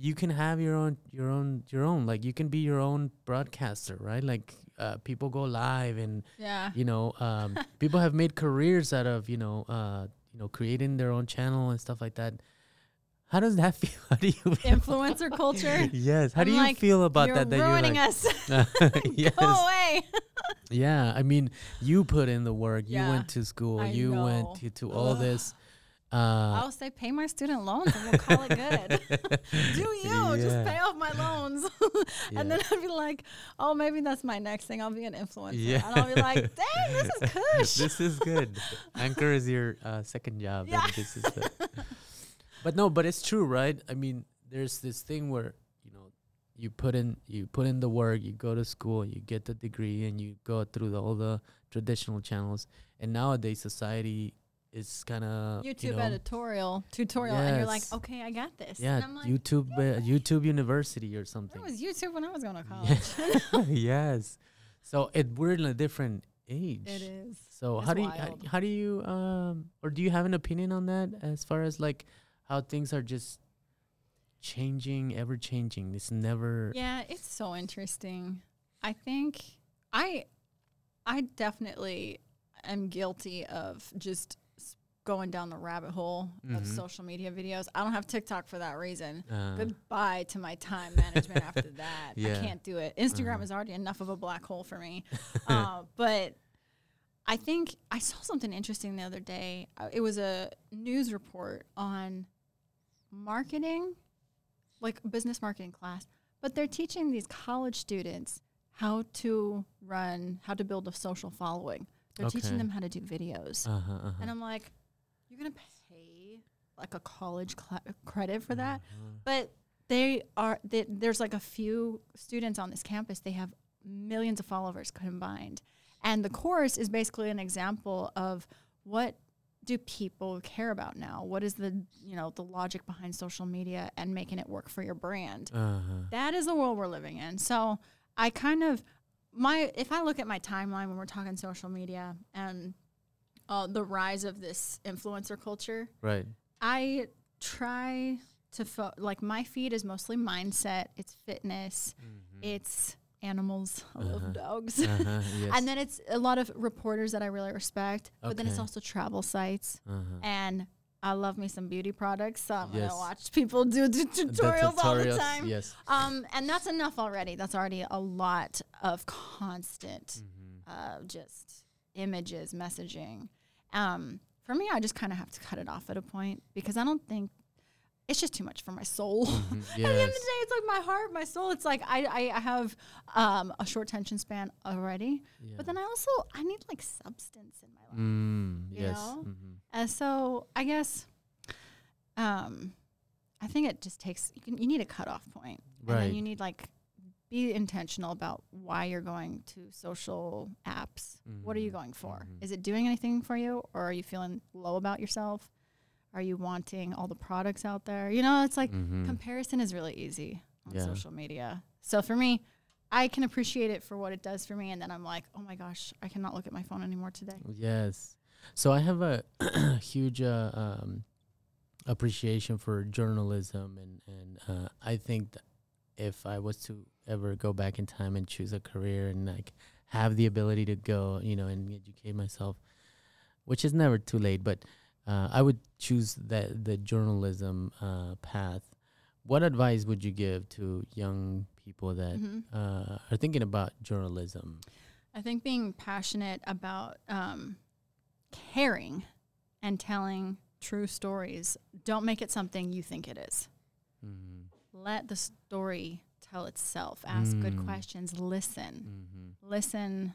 B: you can have your own your own your own like you can be your own broadcaster right like uh, people go live and
D: yeah.
B: you know um, people have made careers out of you know uh, you know creating their own channel and stuff like that how does that feel how do you?
D: Influencer culture.
B: yes how
D: I'm
B: do you
D: like,
B: feel about
D: you're
B: that that
D: ruining
B: you're
D: us.
B: like yes
D: Go away.
B: yeah i mean you put in the work you
D: Yeah,
B: went to school
D: I
B: you
D: know.
B: went to, to all this uh,
D: I'll say pay my student loans and we'll call it good. Do you just pay off my loans?
B: yeah.
D: And then I'll be like, oh, maybe that's my next thing. I'll be an influencer.
B: Yeah.
D: And I'll be like, dang, this is kush.
B: this is good. Anchor is your uh, second job.
D: Yeah.
B: And this is the but no, but it's true, right? I mean, there's this thing where you know you put in you put in the work, you go to school, you get the degree, and you go through the, all the traditional channels. And nowadays, society is kind of
D: YouTube
B: you know,
D: editorial tutorial, and you're like, okay, I got this.
B: yeah,
D: and I'm like,
B: YouTube uh, YouTube University or something.
D: It was YouTube when I was going to college.
B: yes. So it we're in a different age.
D: it is.
B: So
D: It's
B: how do you how, how do you um or do you have an opinion on that as far as like how things are just changing, ever changing? It's never
D: Yeah, it's so interesting. I think I I definitely am guilty of just going down the rabbit hole of
B: Mhm.
D: social media videos. I don't have TikTok for that reason.
B: uh,
D: Goodbye to my time management after that. I can't do it. Instagram
B: Uh-huh.
D: is already enough of a black hole for me. uh, but I think I saw something interesting the other day. Uh, It was a news report on marketing, like a business marketing class, but they're teaching these college students how to run, how to build a social following. They're teaching them how to do videos.
B: uh-huh, uh-huh.
D: And I'm like, you're to pay like a college cla credit for that?
B: Uh-huh.
D: But they are they, there's like a few students on this campus they have millions of followers combined and the course is basically an example of what do people care about now what is the you know the logic behind social media and making it work for your brand
B: Uh-huh.
D: that is the world we're living in so i kind of my if i look at my timeline when we're talking social media and uh, the rise of this influencer culture
B: Right.
D: I try to fo- like my feed is mostly mindset. It's fitness. It's animals. I
B: Uh-huh.
D: love dogs.
B: Uh-huh. Yes.
D: and then it's a lot of reporters that I really respect. Okay. But then it's also travel sites,
B: uh-huh.
D: and I love me some beauty products. So I'm
B: Yes.
D: gonna watch people do, do
B: The
D: tutorials, all the time.
B: Yes.
D: Um, and that's enough already. That's already a lot of constant
B: Mm-hmm.
D: uh, just images, messaging. Um, for me, I just kind of have to cut it off at a point because I don't think it's just too much for my soul.
B: Mhm.
D: At the end of the day, it's like my heart, my soul. It's like I, I have um, a short tension span already,
B: Yeah.
D: but then I also I need like substance in my life.
B: Mm,
D: you
B: yes.
D: know?
B: Mhm.
D: And so I guess, um, I think it just takes you, can, you need a cutoff point, and
B: Right.
D: then you need like be intentional about why you're going to social apps. What are you
B: Mhm,
D: going for?
B: mhm.
D: Is it doing anything for you, or are you feeling low about yourself? Are you wanting all the products out there? You know, it's like
B: Mhm.
D: comparison is really easy on
B: Yeah.
D: social media. So for me, I can appreciate it for what it does for me, and then I'm like, oh my gosh, I cannot look at my phone anymore today.
B: Yes. So I have a huge uh, um, appreciation for journalism, and and uh, I think that if I was to ever go back in time and choose a career and like have the ability to go, you know, and educate myself, which is never too late, but uh, I would choose that the journalism uh, path. What advice would you give to young people that
D: Mhm.
B: uh, are thinking about journalism?
D: I think being passionate about um, caring and telling true stories, don't make it something you think it is.
B: Mm-hmm.
D: Let the story tell itself. Ask good
B: Mm.
D: questions. Listen.
B: Mm-hmm.
D: Listen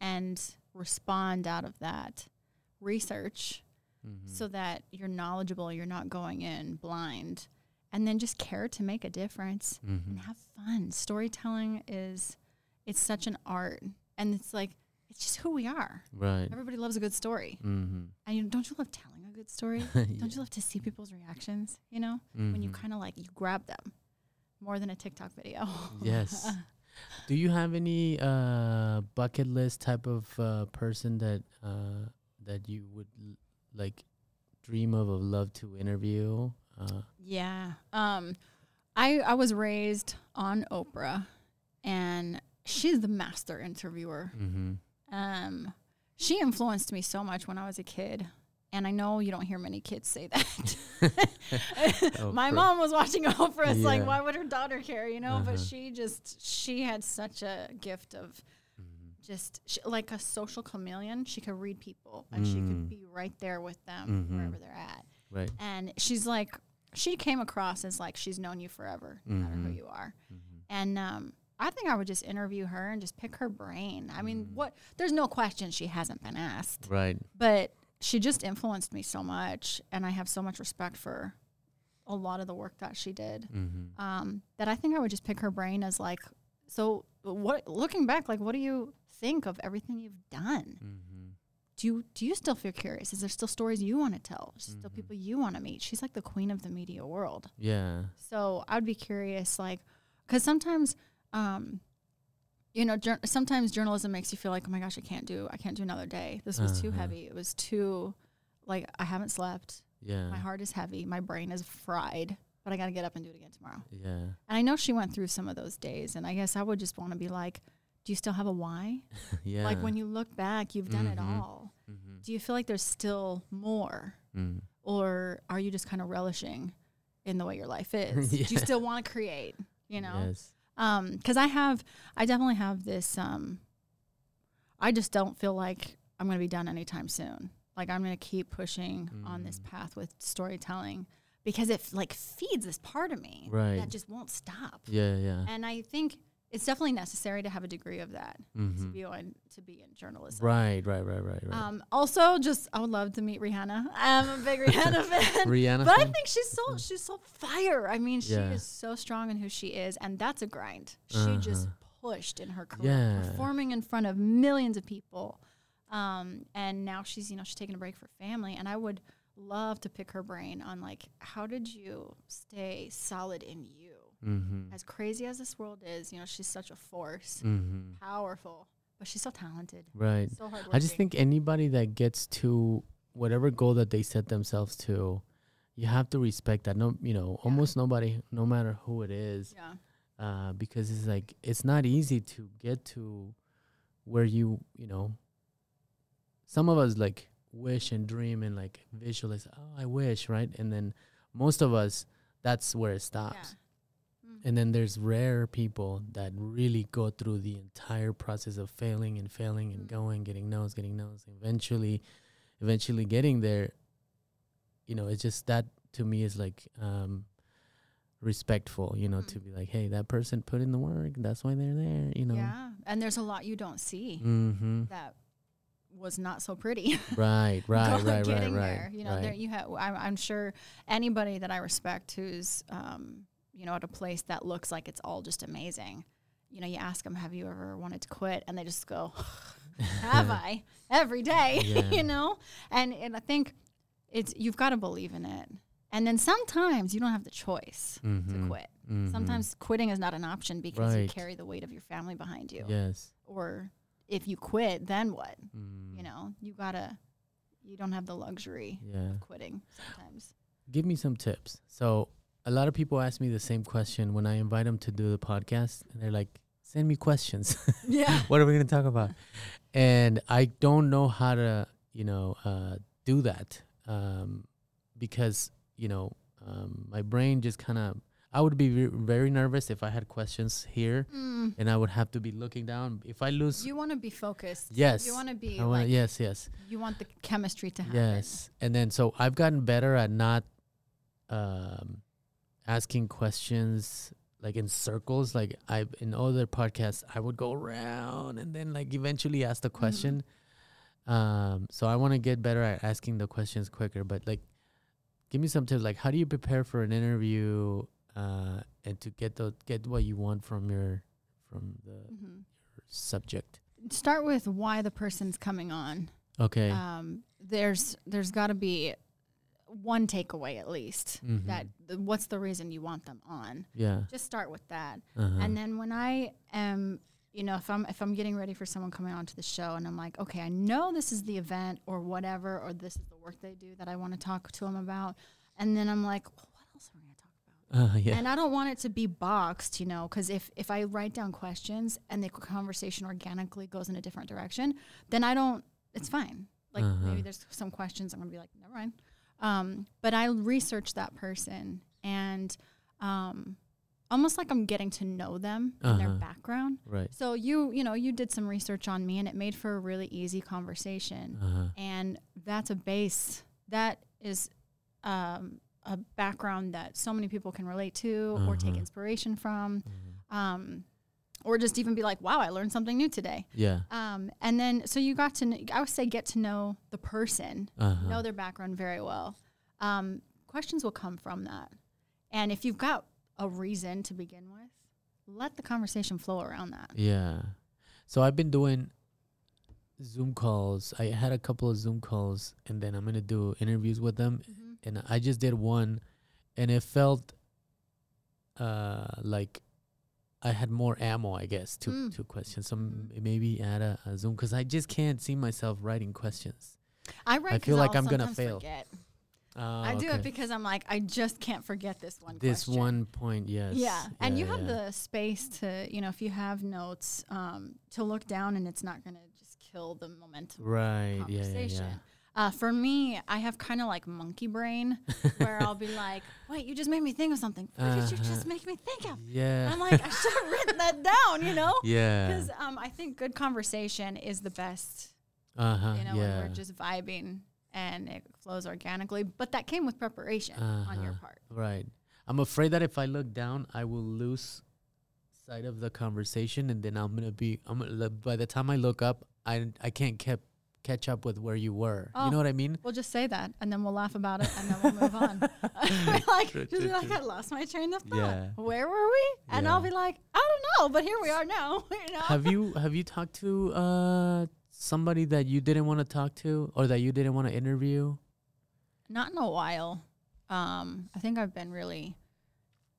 D: and respond out of that. Research
B: Mm-hmm.
D: so that you're knowledgeable, you're not going in blind. And then just care to make a difference
B: Mm-hmm.
D: and have fun. Storytelling is it's such an art and it's like it's just who we are.
B: Right.
D: Everybody loves a good story.
B: Mm-hmm.
D: And you, don't you love telling a good story? Don't you love to see people's reactions, you know? When you
B: Mhm.
D: kind of like you grab them more than a TikTok video.
B: Yes. Do you have any uh, bucket list type of uh, person that uh, that you would l- like dream of or love to interview? Uh,
D: Yeah. Um I I was raised on Oprah and she's the master interviewer.
B: mm-hmm.
D: Um she influenced me so much when I was a kid. And I know you don't hear many kids say that. My mom was watching Oprah. It's like, why would her daughter care? You know, but
B: Uh-huh.
D: she just, she had such a gift of
B: Mm-hmm.
D: just she, like a social chameleon. She could read people and she
B: Mm.
D: could be right there with them
B: Mhm.
D: wherever they're at.
B: Right.
D: And she's like, she came across as like she's known you forever, no matter who
B: Mhm.
D: you are.
B: Mm-hmm.
D: And um, I think I would just interview her and just pick her brain. I mean,
B: Mm.
D: what? There's no question she hasn't been asked,
B: Right.
D: but she just influenced me so much, and I have so much respect for a lot of the work that she did.
B: Mm-hmm.
D: Um, that I think I would just pick her brain as like, so what? Looking back, like, what do you think of everything you've done?
B: Mm-hmm.
D: Do you do you still feel curious? Is there still stories you want to tell? Is there still people you want to meet? She's like the queen of the media world.
B: Yeah.
D: So I'd be curious, like, because sometimes, um, you know, jour- sometimes journalism makes you feel like, oh my gosh, I can't do, I can't do another day. This was too
B: Uh-huh.
D: heavy. It was too, like, I haven't slept.
B: Yeah.
D: My heart is heavy. My brain is fried. But I got to get up and do it again tomorrow.
B: Yeah.
D: And I know she went through some of those days. And I guess I would just want to be like, do you still have a why?
B: yeah.
D: Like when you look back, you've done it
B: Mhm.
D: all.
B: Mm-hmm.
D: Do you feel like there's still more?
B: Mm.
D: Or are you just kind of relishing in the way your life is? Do you still want to create? You know?
B: Yes.
D: Um because i have i definitely have this um i just don't feel like i'm going to be done anytime soon like i'm going to keep pushing on this
B: Mm.
D: path with storytelling because it like feeds this part of me
B: Right.
D: that just won't stop
B: Yeah. Yeah.
D: and i think it's definitely necessary to have a degree of that to
B: Mhm.
D: be on to be in journalism.
B: Right, right, right, right, right.
D: Um, also, just I would love to meet Rihanna. I'm a big Rihanna fan.
B: Rihanna
D: But I think she's so she's so fire. I mean, she
B: Yeah.
D: is so strong in who she is, and that's a grind. She just
B: Uh-huh.
D: pushed in her career,
B: Yeah.
D: performing in front of millions of people. Um, and now she's you know she's taking a break for family, and I would love to pick her brain on like how did you stay solid in you?
B: Mm-hmm.
D: As crazy as this world is, you know she's such a force,
B: Mm-hmm.
D: powerful, but she's so talented,
B: Right.
D: so.
B: I just think anybody that gets to whatever goal that they set themselves to, you have to respect that. No, you know, almost nobody, no matter who it is,
D: yeah.
B: uh, because it's like it's not easy to get to where you, you know. Some of us like wish and dream and like visualize. Oh, I wish, right? And then most of us, that's where it stops. And then there's rare people that really go through the entire process of failing and failing and
D: Mm.
B: going, getting no's, getting no's, eventually, eventually getting there. You know, it's just that to me is like um, respectful. You know,
D: Mm.
B: to be like, hey, that person put in the work. That's why they're there. You know.
D: Yeah, and there's a lot you don't see
B: Mm-hmm.
D: that was not so pretty.
B: Right. Right. Right. Right.
D: getting
B: Right.
D: there. You know,
B: right.
D: there you have. I'm, I'm sure anybody that I respect who's, um, you know, at a place that looks like it's all just amazing. You know, you ask them, "Have you ever wanted to quit?" And they just go, "Have I?" Every day,
B: Yeah.
D: you know. And and I think it's you've got to believe in it. And then sometimes you don't have the choice
B: Mhm.
D: to quit.
B: Mhm.
D: Sometimes quitting is not an option because you carry the weight of your family behind you.
B: Yes.
D: Or if you quit, then what?
B: Mm.
D: You know, you gotta. You don't have the luxury
B: Yeah.
D: of quitting sometimes.
B: give me some tips. So a lot of people ask me the same question when I invite them to do the podcast, and they're like, "Send me questions.
D: Yeah.
B: what are we going to talk about?" And I don't know how to, you know, uh, do that um, because you know um, my brain just kind of. I would be ve- very nervous if I had questions here,
D: Mm.
B: and I would have to be looking down. If I lose,
D: You want to be focused.
B: yes,
D: You want to be
B: I wanna-
D: like.
B: yes, yes.
D: You want the chemistry to happen.
B: Yes, and then so I've gotten better at not um, asking questions like in circles. Like I in other podcasts, I would go around and then like eventually ask the
D: Mm-hmm.
B: question. Um, so I want to get better at asking the questions quicker. But like, give me some tips. Like, how do you prepare for an interview uh, and to get the get what you want from your from the
D: Mhm.
B: subject?
D: Start with why the person's coming on.
B: Okay.
D: Um, there's there's got to be one takeaway at least.
B: Mhm.
D: That the, what's the reason you want them on?
B: yeah.
D: Just start with that.
B: Uh-huh.
D: And then when I am, you know, if I'm if I'm getting ready for someone coming onto the show, and I'm like, okay, I know this is the event or whatever, or this is the work they do that I want to talk to them about, and then I'm like, well, what else are we gonna talk about?
B: uh, yeah.
D: And I don't want it to be boxed, you know, because if if I write down questions and the conversation organically goes in a different direction, then I don't. It's fine. Like
B: Uh-huh.
D: maybe there's some questions I'm gonna be like, never mind. Um, but I research that person and um, almost like I'm getting to know them and their
B: Uh-huh.
D: background.
B: right.
D: So you you know you did some research on me and it made for a really easy conversation
B: Uh-huh.
D: and that's a base that is um, a background that so many people can relate to or take
B: Uh-huh.
D: inspiration from
B: Mhm.
D: um, or just even be like wow i learned something new today
B: Yeah.
D: um, and then so you got to kn- i would say get to know the person
B: Uh-huh.
D: know their background very well um, questions will come from that and if you've got a reason to begin with let the conversation flow around that
B: Yeah. So I've been doing Zoom calls. I had a couple of Zoom calls and then I'm going to do interviews with them and I just did one and it felt uh like I had more ammo, I guess, to
D: Mm.
B: to questions. So m- maybe add a, a Zoom cuz I just can't see myself writing questions.
D: i write
B: I feel like
D: I'll
B: I'm gonna fail.
D: forget.
B: Oh,
D: I do
B: okay.
D: it because I'm like, I just can't forget this one.
B: this
D: question.
B: one point, yes.
D: Yeah, and you
B: Yeah,
D: have the space to, you know, if you have notes, um, to look down, and it's not going to just kill the momentum.
B: right.
D: the
B: Yeah, yeah, yeah.
D: Uh, for me, I have kind of like monkey brain, where I'll be like, "Wait, you just made me think of something. What did you
B: Uh-huh.
D: just make me think of?"
B: Yeah.
D: I'm like, I should have written that down, you know?
B: yeah.
D: Because um, I think good conversation is the best.
B: Uh-huh.
D: You know,
B: yeah.
D: when we're just vibing and it flows organically. But that came with preparation on your
B: Uh-huh.
D: part.
B: Right. I'm afraid that if I look down, I will lose sight of the conversation, and then I'm gonna be. I'm gonna, by the time I look up, I I can't kept catch up with where you were.
D: Oh.
B: You know what I mean?
D: We'll just say that, and then we'll laugh about it, and then we'll move on. like,
B: True,
D: just be like,
B: true.
D: I lost my train of thought.
B: Yeah.
D: Where were we? And I'll be like, I don't know, but here we are now. You know?
B: have you have you talked to uh somebody that you didn't want to talk to or that you didn't want to interview?
D: Not in a while. Um, I think I've been really.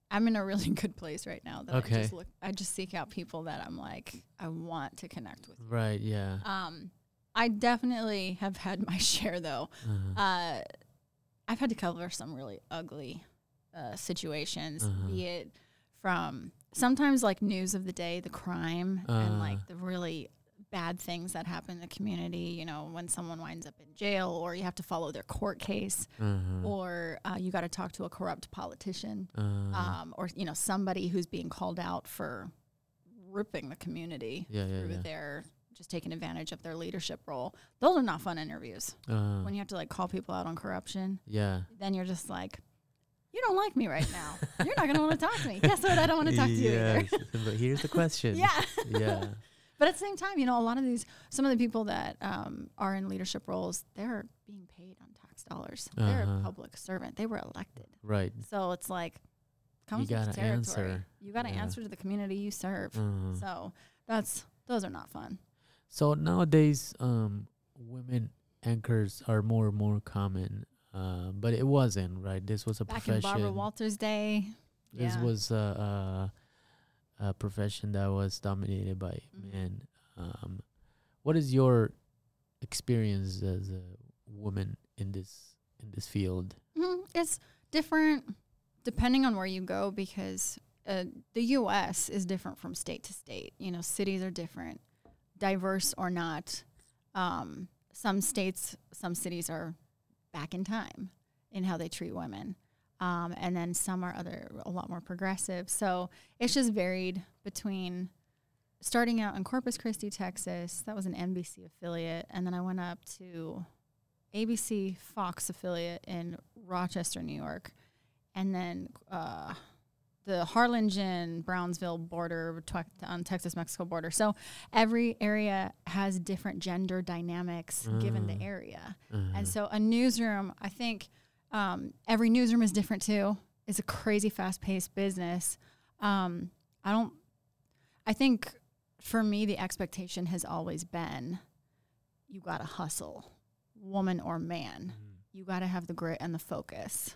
D: I'm in a really good place right now. That I
B: Okay.
D: just look. I just seek out people that I'm like, I want to connect with.
B: Right. Yeah.
D: Um, I definitely have had my share though.
B: Uh-huh.
D: uh, I've had to cover some really ugly uh, situations,
B: Uh-huh.
D: be it from sometimes like news of the day, the crime, and
B: Uh.
D: like the really bad things that happen in the community. You know, when someone winds up in jail, or you have to follow their court case,
B: Uh-huh.
D: or uh, you got to talk to a corrupt politician,
B: Uh,
D: um, or you know somebody who's being called out for ripping the community
B: yeah. Yeah.
D: through
B: Yeah.
D: their just taking advantage of their leadership role. Those are not fun interviews
B: Uh,
D: when you have to like call people out on corruption,
B: yeah.
D: then you're just like, you don't like me right now. you're not gonna want to talk to me. Guess what? I don't want to talk to you either.
B: But here's the question.
D: yeah.
B: Yeah.
D: But at the same time, you know, a lot of these, some of the people that um, are in leadership roles, they're being paid on tax dollars. They're a
B: Uh-huh.
D: public servant. They were elected.
B: Right.
D: So it's like, comes
B: You
D: with territory.
B: answer.
D: You got to
B: Yeah.
D: answer to the community you serve.
B: Uh,
D: So that's those are not fun.
B: So nowadays, um, women anchors are more and more common. Uh, but it wasn't right. This was a
D: Back in. Barbara Walters' day,
B: this
D: yeah.
B: was a, a, a profession that was dominated by
D: Mhm.
B: men. Um, what is your experience as a woman in this in this field?
D: Mhm. It's different depending on where you go because uh, the U.S. is different from state to state. You know, cities are different, diverse or not. Um, some states, some cities are back in time in how they treat women, um, and then some are other a lot more progressive. So it's just varied between starting out in Corpus Christi, Texas. That was an NBC affiliate, and then I went up to ABC Fox affiliate in Rochester, New York, and then uh, the Harlingen Brownsville border on Texas Mexico border. So every area has different gender dynamics given the
B: Mm.
D: area,
B: Uh-huh.
D: and so a newsroom, I think. Um, every newsroom is different too. It's a crazy fast paced business. Um, I don't, I think for me, the expectation has always been you got to hustle, woman or man.
B: Mhm.
D: You got to have the grit and the focus.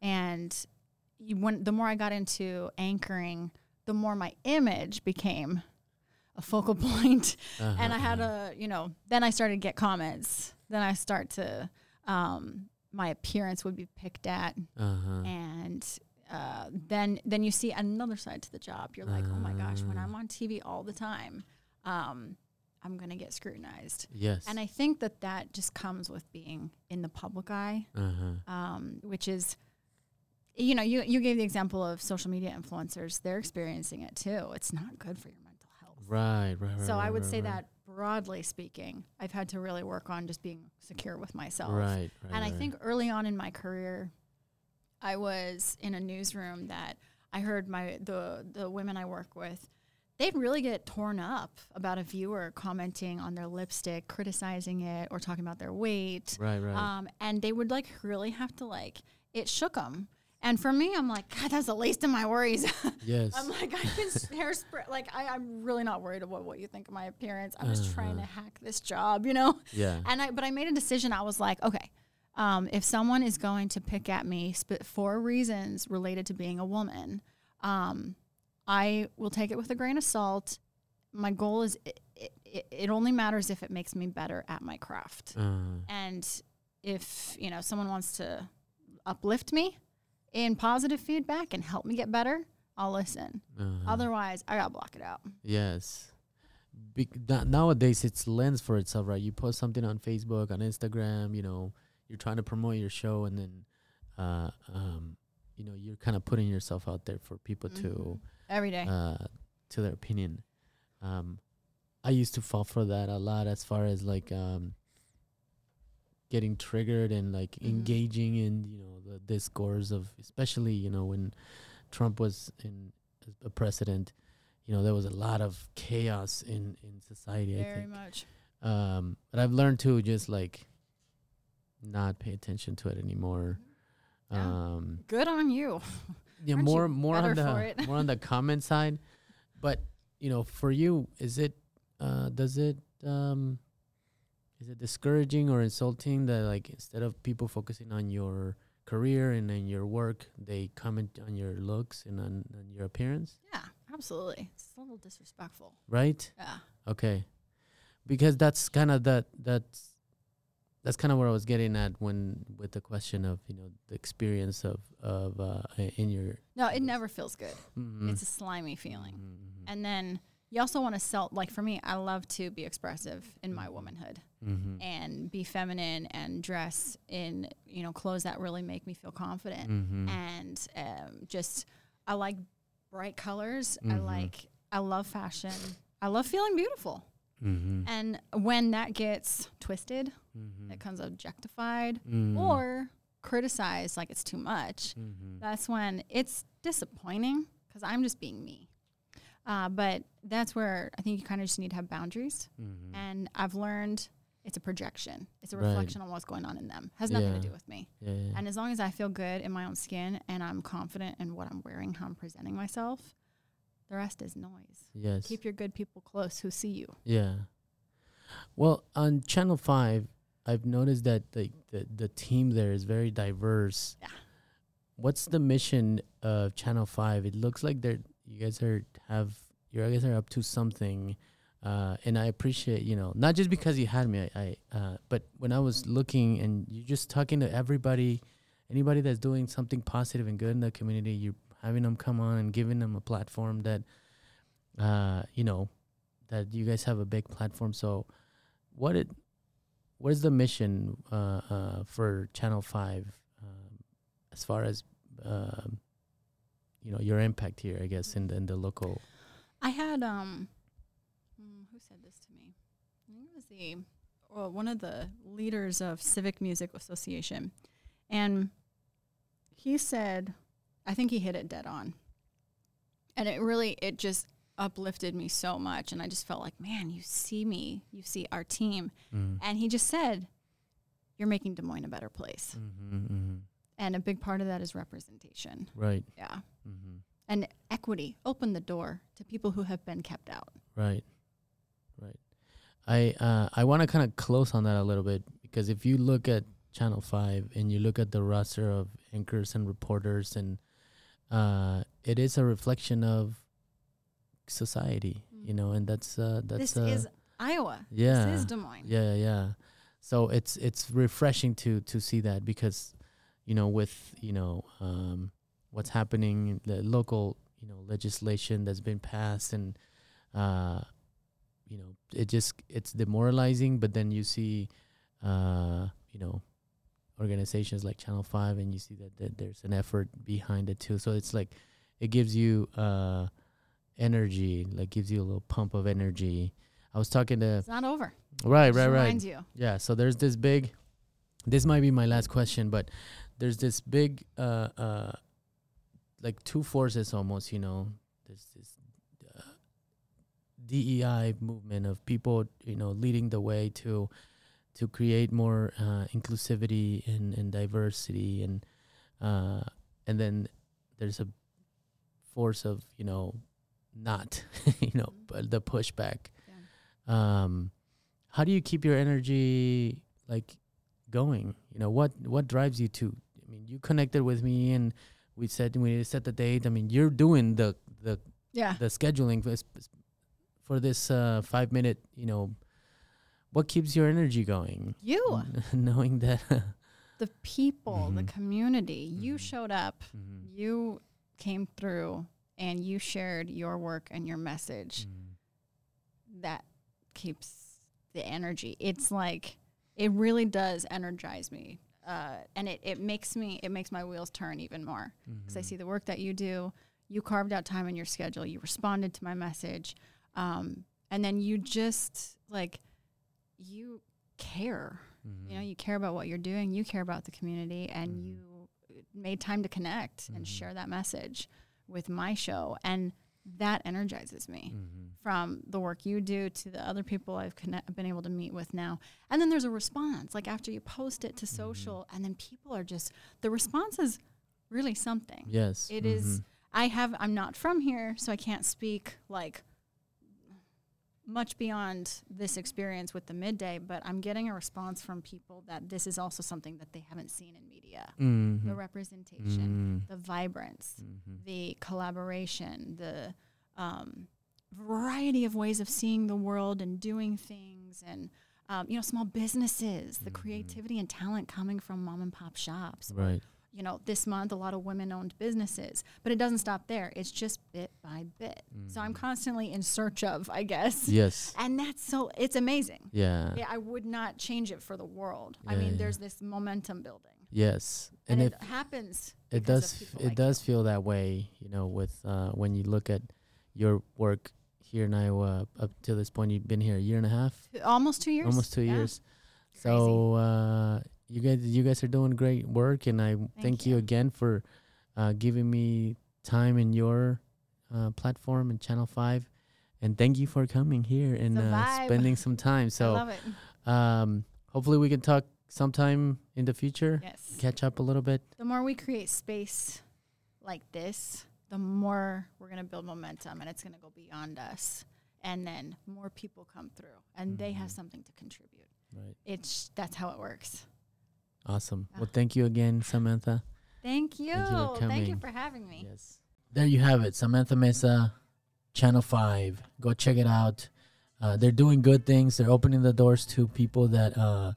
D: And you, when the more I got into anchoring, the more my image became a focal point and I had
B: Uh-huh.
D: a, you know, then I started to get comments. Then I start to, um, my appearance would be picked at,
B: Uh-huh.
D: and uh, then then you see another side to the job. You're like, oh my gosh, when
B: Ah.
D: I'm on TV all the time, um, I'm gonna get scrutinized.
B: Yes.
D: And I think that that just comes with being in the public eye,
B: uh-huh.
D: um, which is, you know, you you gave the example of social media influencers. They're experiencing it too. It's not good for your mental health.
B: Right, right, right.
D: So I would
B: right,
D: say
B: right.
D: that broadly speaking, I've had to really work on just being secure with myself.
B: Right, right.
D: And I
B: right.
D: think early on in my career, I was in a newsroom that I heard my the the women I work with, they'd really get torn up about a viewer commenting on their lipstick, criticizing it, or talking about their weight.
B: Right, right.
D: Um, and they would like really have to like it shook them. And for me, I'm like, God, that's the least of my worries.
B: yes.
D: I'm like, I can hairspray. Like, I, I'm really not worried about what you think of my appearance. I'm just trying to
B: Uh-huh.
D: hack this job, you know.
B: yeah.
D: And I, but I made a decision. I was like, okay, um, if someone is going to pick at me sp- for reasons related to being a woman, um, I will take it with a grain of salt. My goal is it, it, it only matters if it makes me better at my craft.
B: Uh,
D: And if you know someone wants to uplift me in positive feedback and help me get better, I'll listen.
B: uh-huh.
D: Otherwise, I gotta block it out.
B: Yes. Na- nowadays, it's lens for itself, right? You post something on Facebook, on Instagram, you know, you're trying to promote your show, and then, uh, um, you know, you're kind of putting yourself out there for people to,
D: Every day.
B: uh, to their opinion. Um, I used to fall for that a lot, as far as like, um, getting triggered and like
D: Mhm.
B: engaging in, you know, the discourse of, especially, you know, when Trump was in a president you know there was a lot of chaos in in society. I
D: Very
B: think.
D: much.
B: Um, but I've learned to just like not pay attention to it anymore.
D: Yeah.
B: Um,
D: Good on you.
B: yeah,
D: Aren't you
B: more more on the more on the comment side. But you know, for you, is it uh, does it um, is it discouraging or insulting that like instead of people focusing on your career and then your work, they comment on your looks and on, on your appearance,
D: Yeah, absolutely. It's a little disrespectful.
B: right?
D: Yeah.
B: Okay, because that's kind of that that's that's kind of where I was getting at when with the question of you know the experience of of uh, in your
D: No, it never feels good.
B: Mhm.
D: It's a slimy feeling.
B: Mhm, mhm,
D: And then you also want to sell, like for me, I love to be expressive in my womanhood
B: mhm,
D: and be feminine and dress in, you know, clothes that really make me feel confident.
B: mhm,
D: And um, just, I like bright colors. I
B: Mhm.
D: like, I love fashion. I love feeling beautiful.
B: mhm,
D: And when that gets twisted, it comes objectified
B: mhm,
D: or criticized like it's too much, that's when it's disappointing because I'm just being me. Uh, but that's where I think you kind of just need to have boundaries.
B: mhm.
D: And I've learned it's a projection, it's a
B: Right.
D: reflection on what's going on in them. Has nothing
B: Yeah.
D: to do with me.
B: Yeah, yeah.
D: And as long as I feel good in my own skin and I'm confident in what I'm wearing, how I'm presenting myself, the rest is noise.
B: yes.
D: Keep your good people close who see you.
B: Yeah. Well, on Channel Five, I've noticed that the the, the team there is very diverse.
D: Yeah.
B: What's the mission of Channel Five? It looks like they're you guys are have you guys are up to something. Uh, and I appreciate, you know, not just because you had me, I, I uh, but when I was looking and you're just talking to everybody, anybody that's doing something positive and good in the community, you're having them come on and giving them a platform that, uh, you know, that you guys have a big platform. So, what it, what is the mission uh, uh, for Channel Five, um, as far as, um, you know, your impact here? I guess in the, in the local.
D: I had um, mm, who said this to me? I think it was the well, one of the leaders of Civic Music Association, and he said, I think he hit it dead on, and it really it just uplifted me so much, and I just felt like, man, you see me, you see our team,
B: Mm.
D: and he just said, you're making Des Moines a better place,
B: Mm-hmm, mm-hmm.
D: And a big part of that is representation.
B: Right.
D: Yeah.
B: Mm-hmm.
D: And equity, open the door to people who have been kept out.
B: Right. Right. I uh, I want to kind of close on that a little bit because if you look at Channel Five and you look at the roster of anchors and reporters, and uh, it is a reflection of society, you know, and that's uh, that's
D: this
B: uh,
D: is Iowa.
B: yeah,
D: This is Des Moines.
B: yeah, yeah, yeah. So it's it's refreshing to to see that because, you know, with you know um, what's happening, the local you know legislation that's been passed, and uh, you know, it just it's demoralizing. But then you see, uh, you know, organizations like Channel Five, and you see that, that there's an effort behind it too. So it's like it gives you uh, energy, like gives you a little pump of energy. I was talking to
D: It's not over.
B: right, right, right.
D: reminds you.
B: Yeah, so there's this big this might be my last question, but there's this big uh uh like two forces almost, you know. There's this uh, DEI movement of people, you know, leading the way to to create more uh, inclusivity and, and diversity and uh and then there's a force of, you know, not, you know, but the pushback. Um how do you keep your energy like going you know what what drives you to i mean you connected with me and we said we set the date i mean you're doing the the
D: Yeah.
B: the scheduling for, this- for this uh 5 minute you know what keeps your energy going
D: You,
B: knowing that
D: the people, the
B: Mhm.
D: community, you
B: Mhm.
D: showed up,
B: Mhm.
D: you came through, and you shared your work and your message.
B: Mhm.
D: That keeps the energy. It's like, it really does energize me. Uh, and it, it makes me, it makes my wheels turn even more. because I
B: Mhm.
D: see the work that you do. You carved out time in your schedule. You responded to my message, um, and then you just like you care. You know,
B: Mhm.
D: you care about what you're doing. You care about the community, and
B: Mhm.
D: you made time to connect and
B: Mhm.
D: share that message with my show. And that energizes me
G: Mhm.
D: from the work you do to the other people I've connect, been able to meet with now. And then there's a response, like after you post it to
G: Mm-hmm.
D: social, and then people are just, the response is really something.
G: Yes.
D: It is.
G: mhm.
D: I have. I'm not from here, so I can't speak like much beyond this experience with the midday. But I'm getting a response from people that this is also something that they haven't seen in media. The
G: Mhm.
D: representation,
G: Mm.
D: the vibrance,
G: Mhm.
D: the collaboration, the um, variety of ways of seeing the world and doing things, and um, you know, small businesses, the
G: Mhm.
D: creativity and talent coming from mom and pop shops. or
G: Right.
D: You know, this month a lot of women owned businesses, but it doesn't stop there. It's just bit by bit. So I'm
G: Mhm.
D: constantly in search of, I guess.
G: Yes.
D: And that's so, it's amazing.
G: Yeah.
D: Yeah, I would not change it for the world. I mean,
G: yeah.
D: there's this momentum building.
G: Yes.
D: And,
G: And,
D: it happens.
G: it does it
D: like
G: does
D: you.
G: feel that way you know with uh when you look at your work here in iowa up to this point you've been here a year and a half
D: Almost two years.
G: almost two
D: Yeah.
G: years so uh you guys you guys are doing great work and i thank, you.
D: you.
G: again for uh giving me time in your uh platform and channel 5 and thank you for coming here and uh, spending some time so um hopefully we can talk sometime in the future
D: Yes.
G: catch up a little bit
D: The more we create space like this, the more we're going to build momentum and it's going to go beyond us. And then more people come through and they have
G: Mhm.
D: something to contribute.
G: right
D: It's that's how it works.
G: Awesome well
D: Ah.
G: thank you again samantha
D: Thank you.
G: Thank you for
D: Thank you for having me.
G: yes
B: There you have it, Samantha Mesa, Channel Five. Go check it out. Uh, they're doing good things. They're opening the doors to people that uh,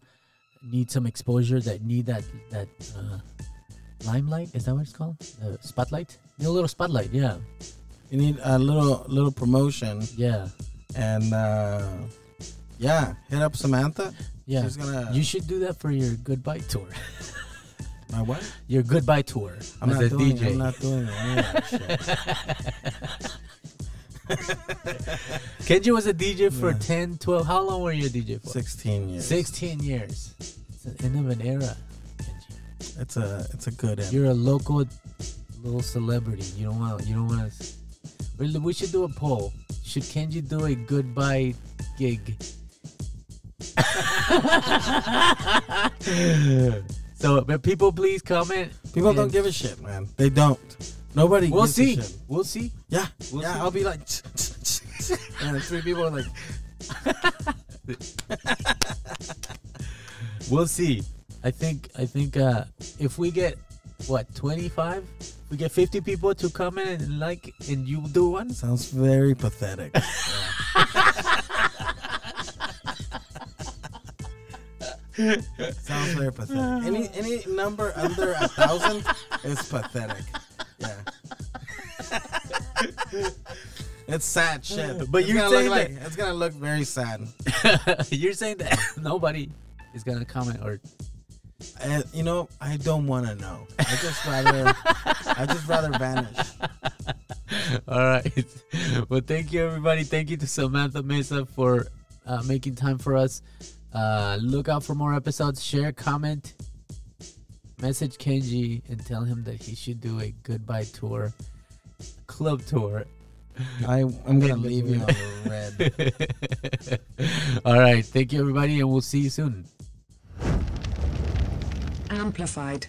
B: need some exposure, that need that that uh, limelight. Is that what it's called? The spotlight. Need a little spotlight. Yeah,
C: You need a little little promotion,
B: yeah,
C: and uh, yeah, hit up Samantha.
B: yeah.
C: She's gonna.
B: You should do that for your goodbye tour.
C: my what?
B: Your goodbye tour
C: I'm
B: as
C: not
B: a
C: doing.
B: DJ.
C: I'm not doing any of that shit.
B: Kenji was a DJ for
C: Yeah.
B: 10, 12. How long were you a DJ for?
C: Sixteen years.
B: 16 years. It's the end of an era, Kenji.
C: It's a it's a good end.
B: You're a local little celebrity. You don't want. You don't want to. We should do a poll. Should Kenji do a goodbye gig? So, but people, please comment.
C: People don't give a shit, man. They don't. Nobody.
B: We'll
C: gives
B: see.
C: A shit.
B: We'll see.
C: Yeah,
B: We'll
C: yeah.
B: see.
C: I'll be like, and three people are like,
B: We'll see. I think. I think. Uh, if we get what 25, we get 50 people to comment and like, and you do one.
C: sounds very pathetic. sounds very pathetic. Any any number under a thousand is pathetic. Yeah. It's sad shit.
B: But
C: It's
B: you're
C: gonna look
B: saying
C: like it's gonna look very sad.
B: You're saying that nobody is gonna comment or
C: And, you know, I don't want to know. I just rather I just rather vanish.
B: All right. Well, thank you, everybody. Thank you to Samantha Mesa for uh, making time for us. Uh, look out for more episodes. Share, comment, message Kenji, and tell him that he should do a goodbye tour, club tour.
C: I I'm gonna leave you on red.
B: All right. Thank you, everybody, and we'll see you soon.
A: Amplified.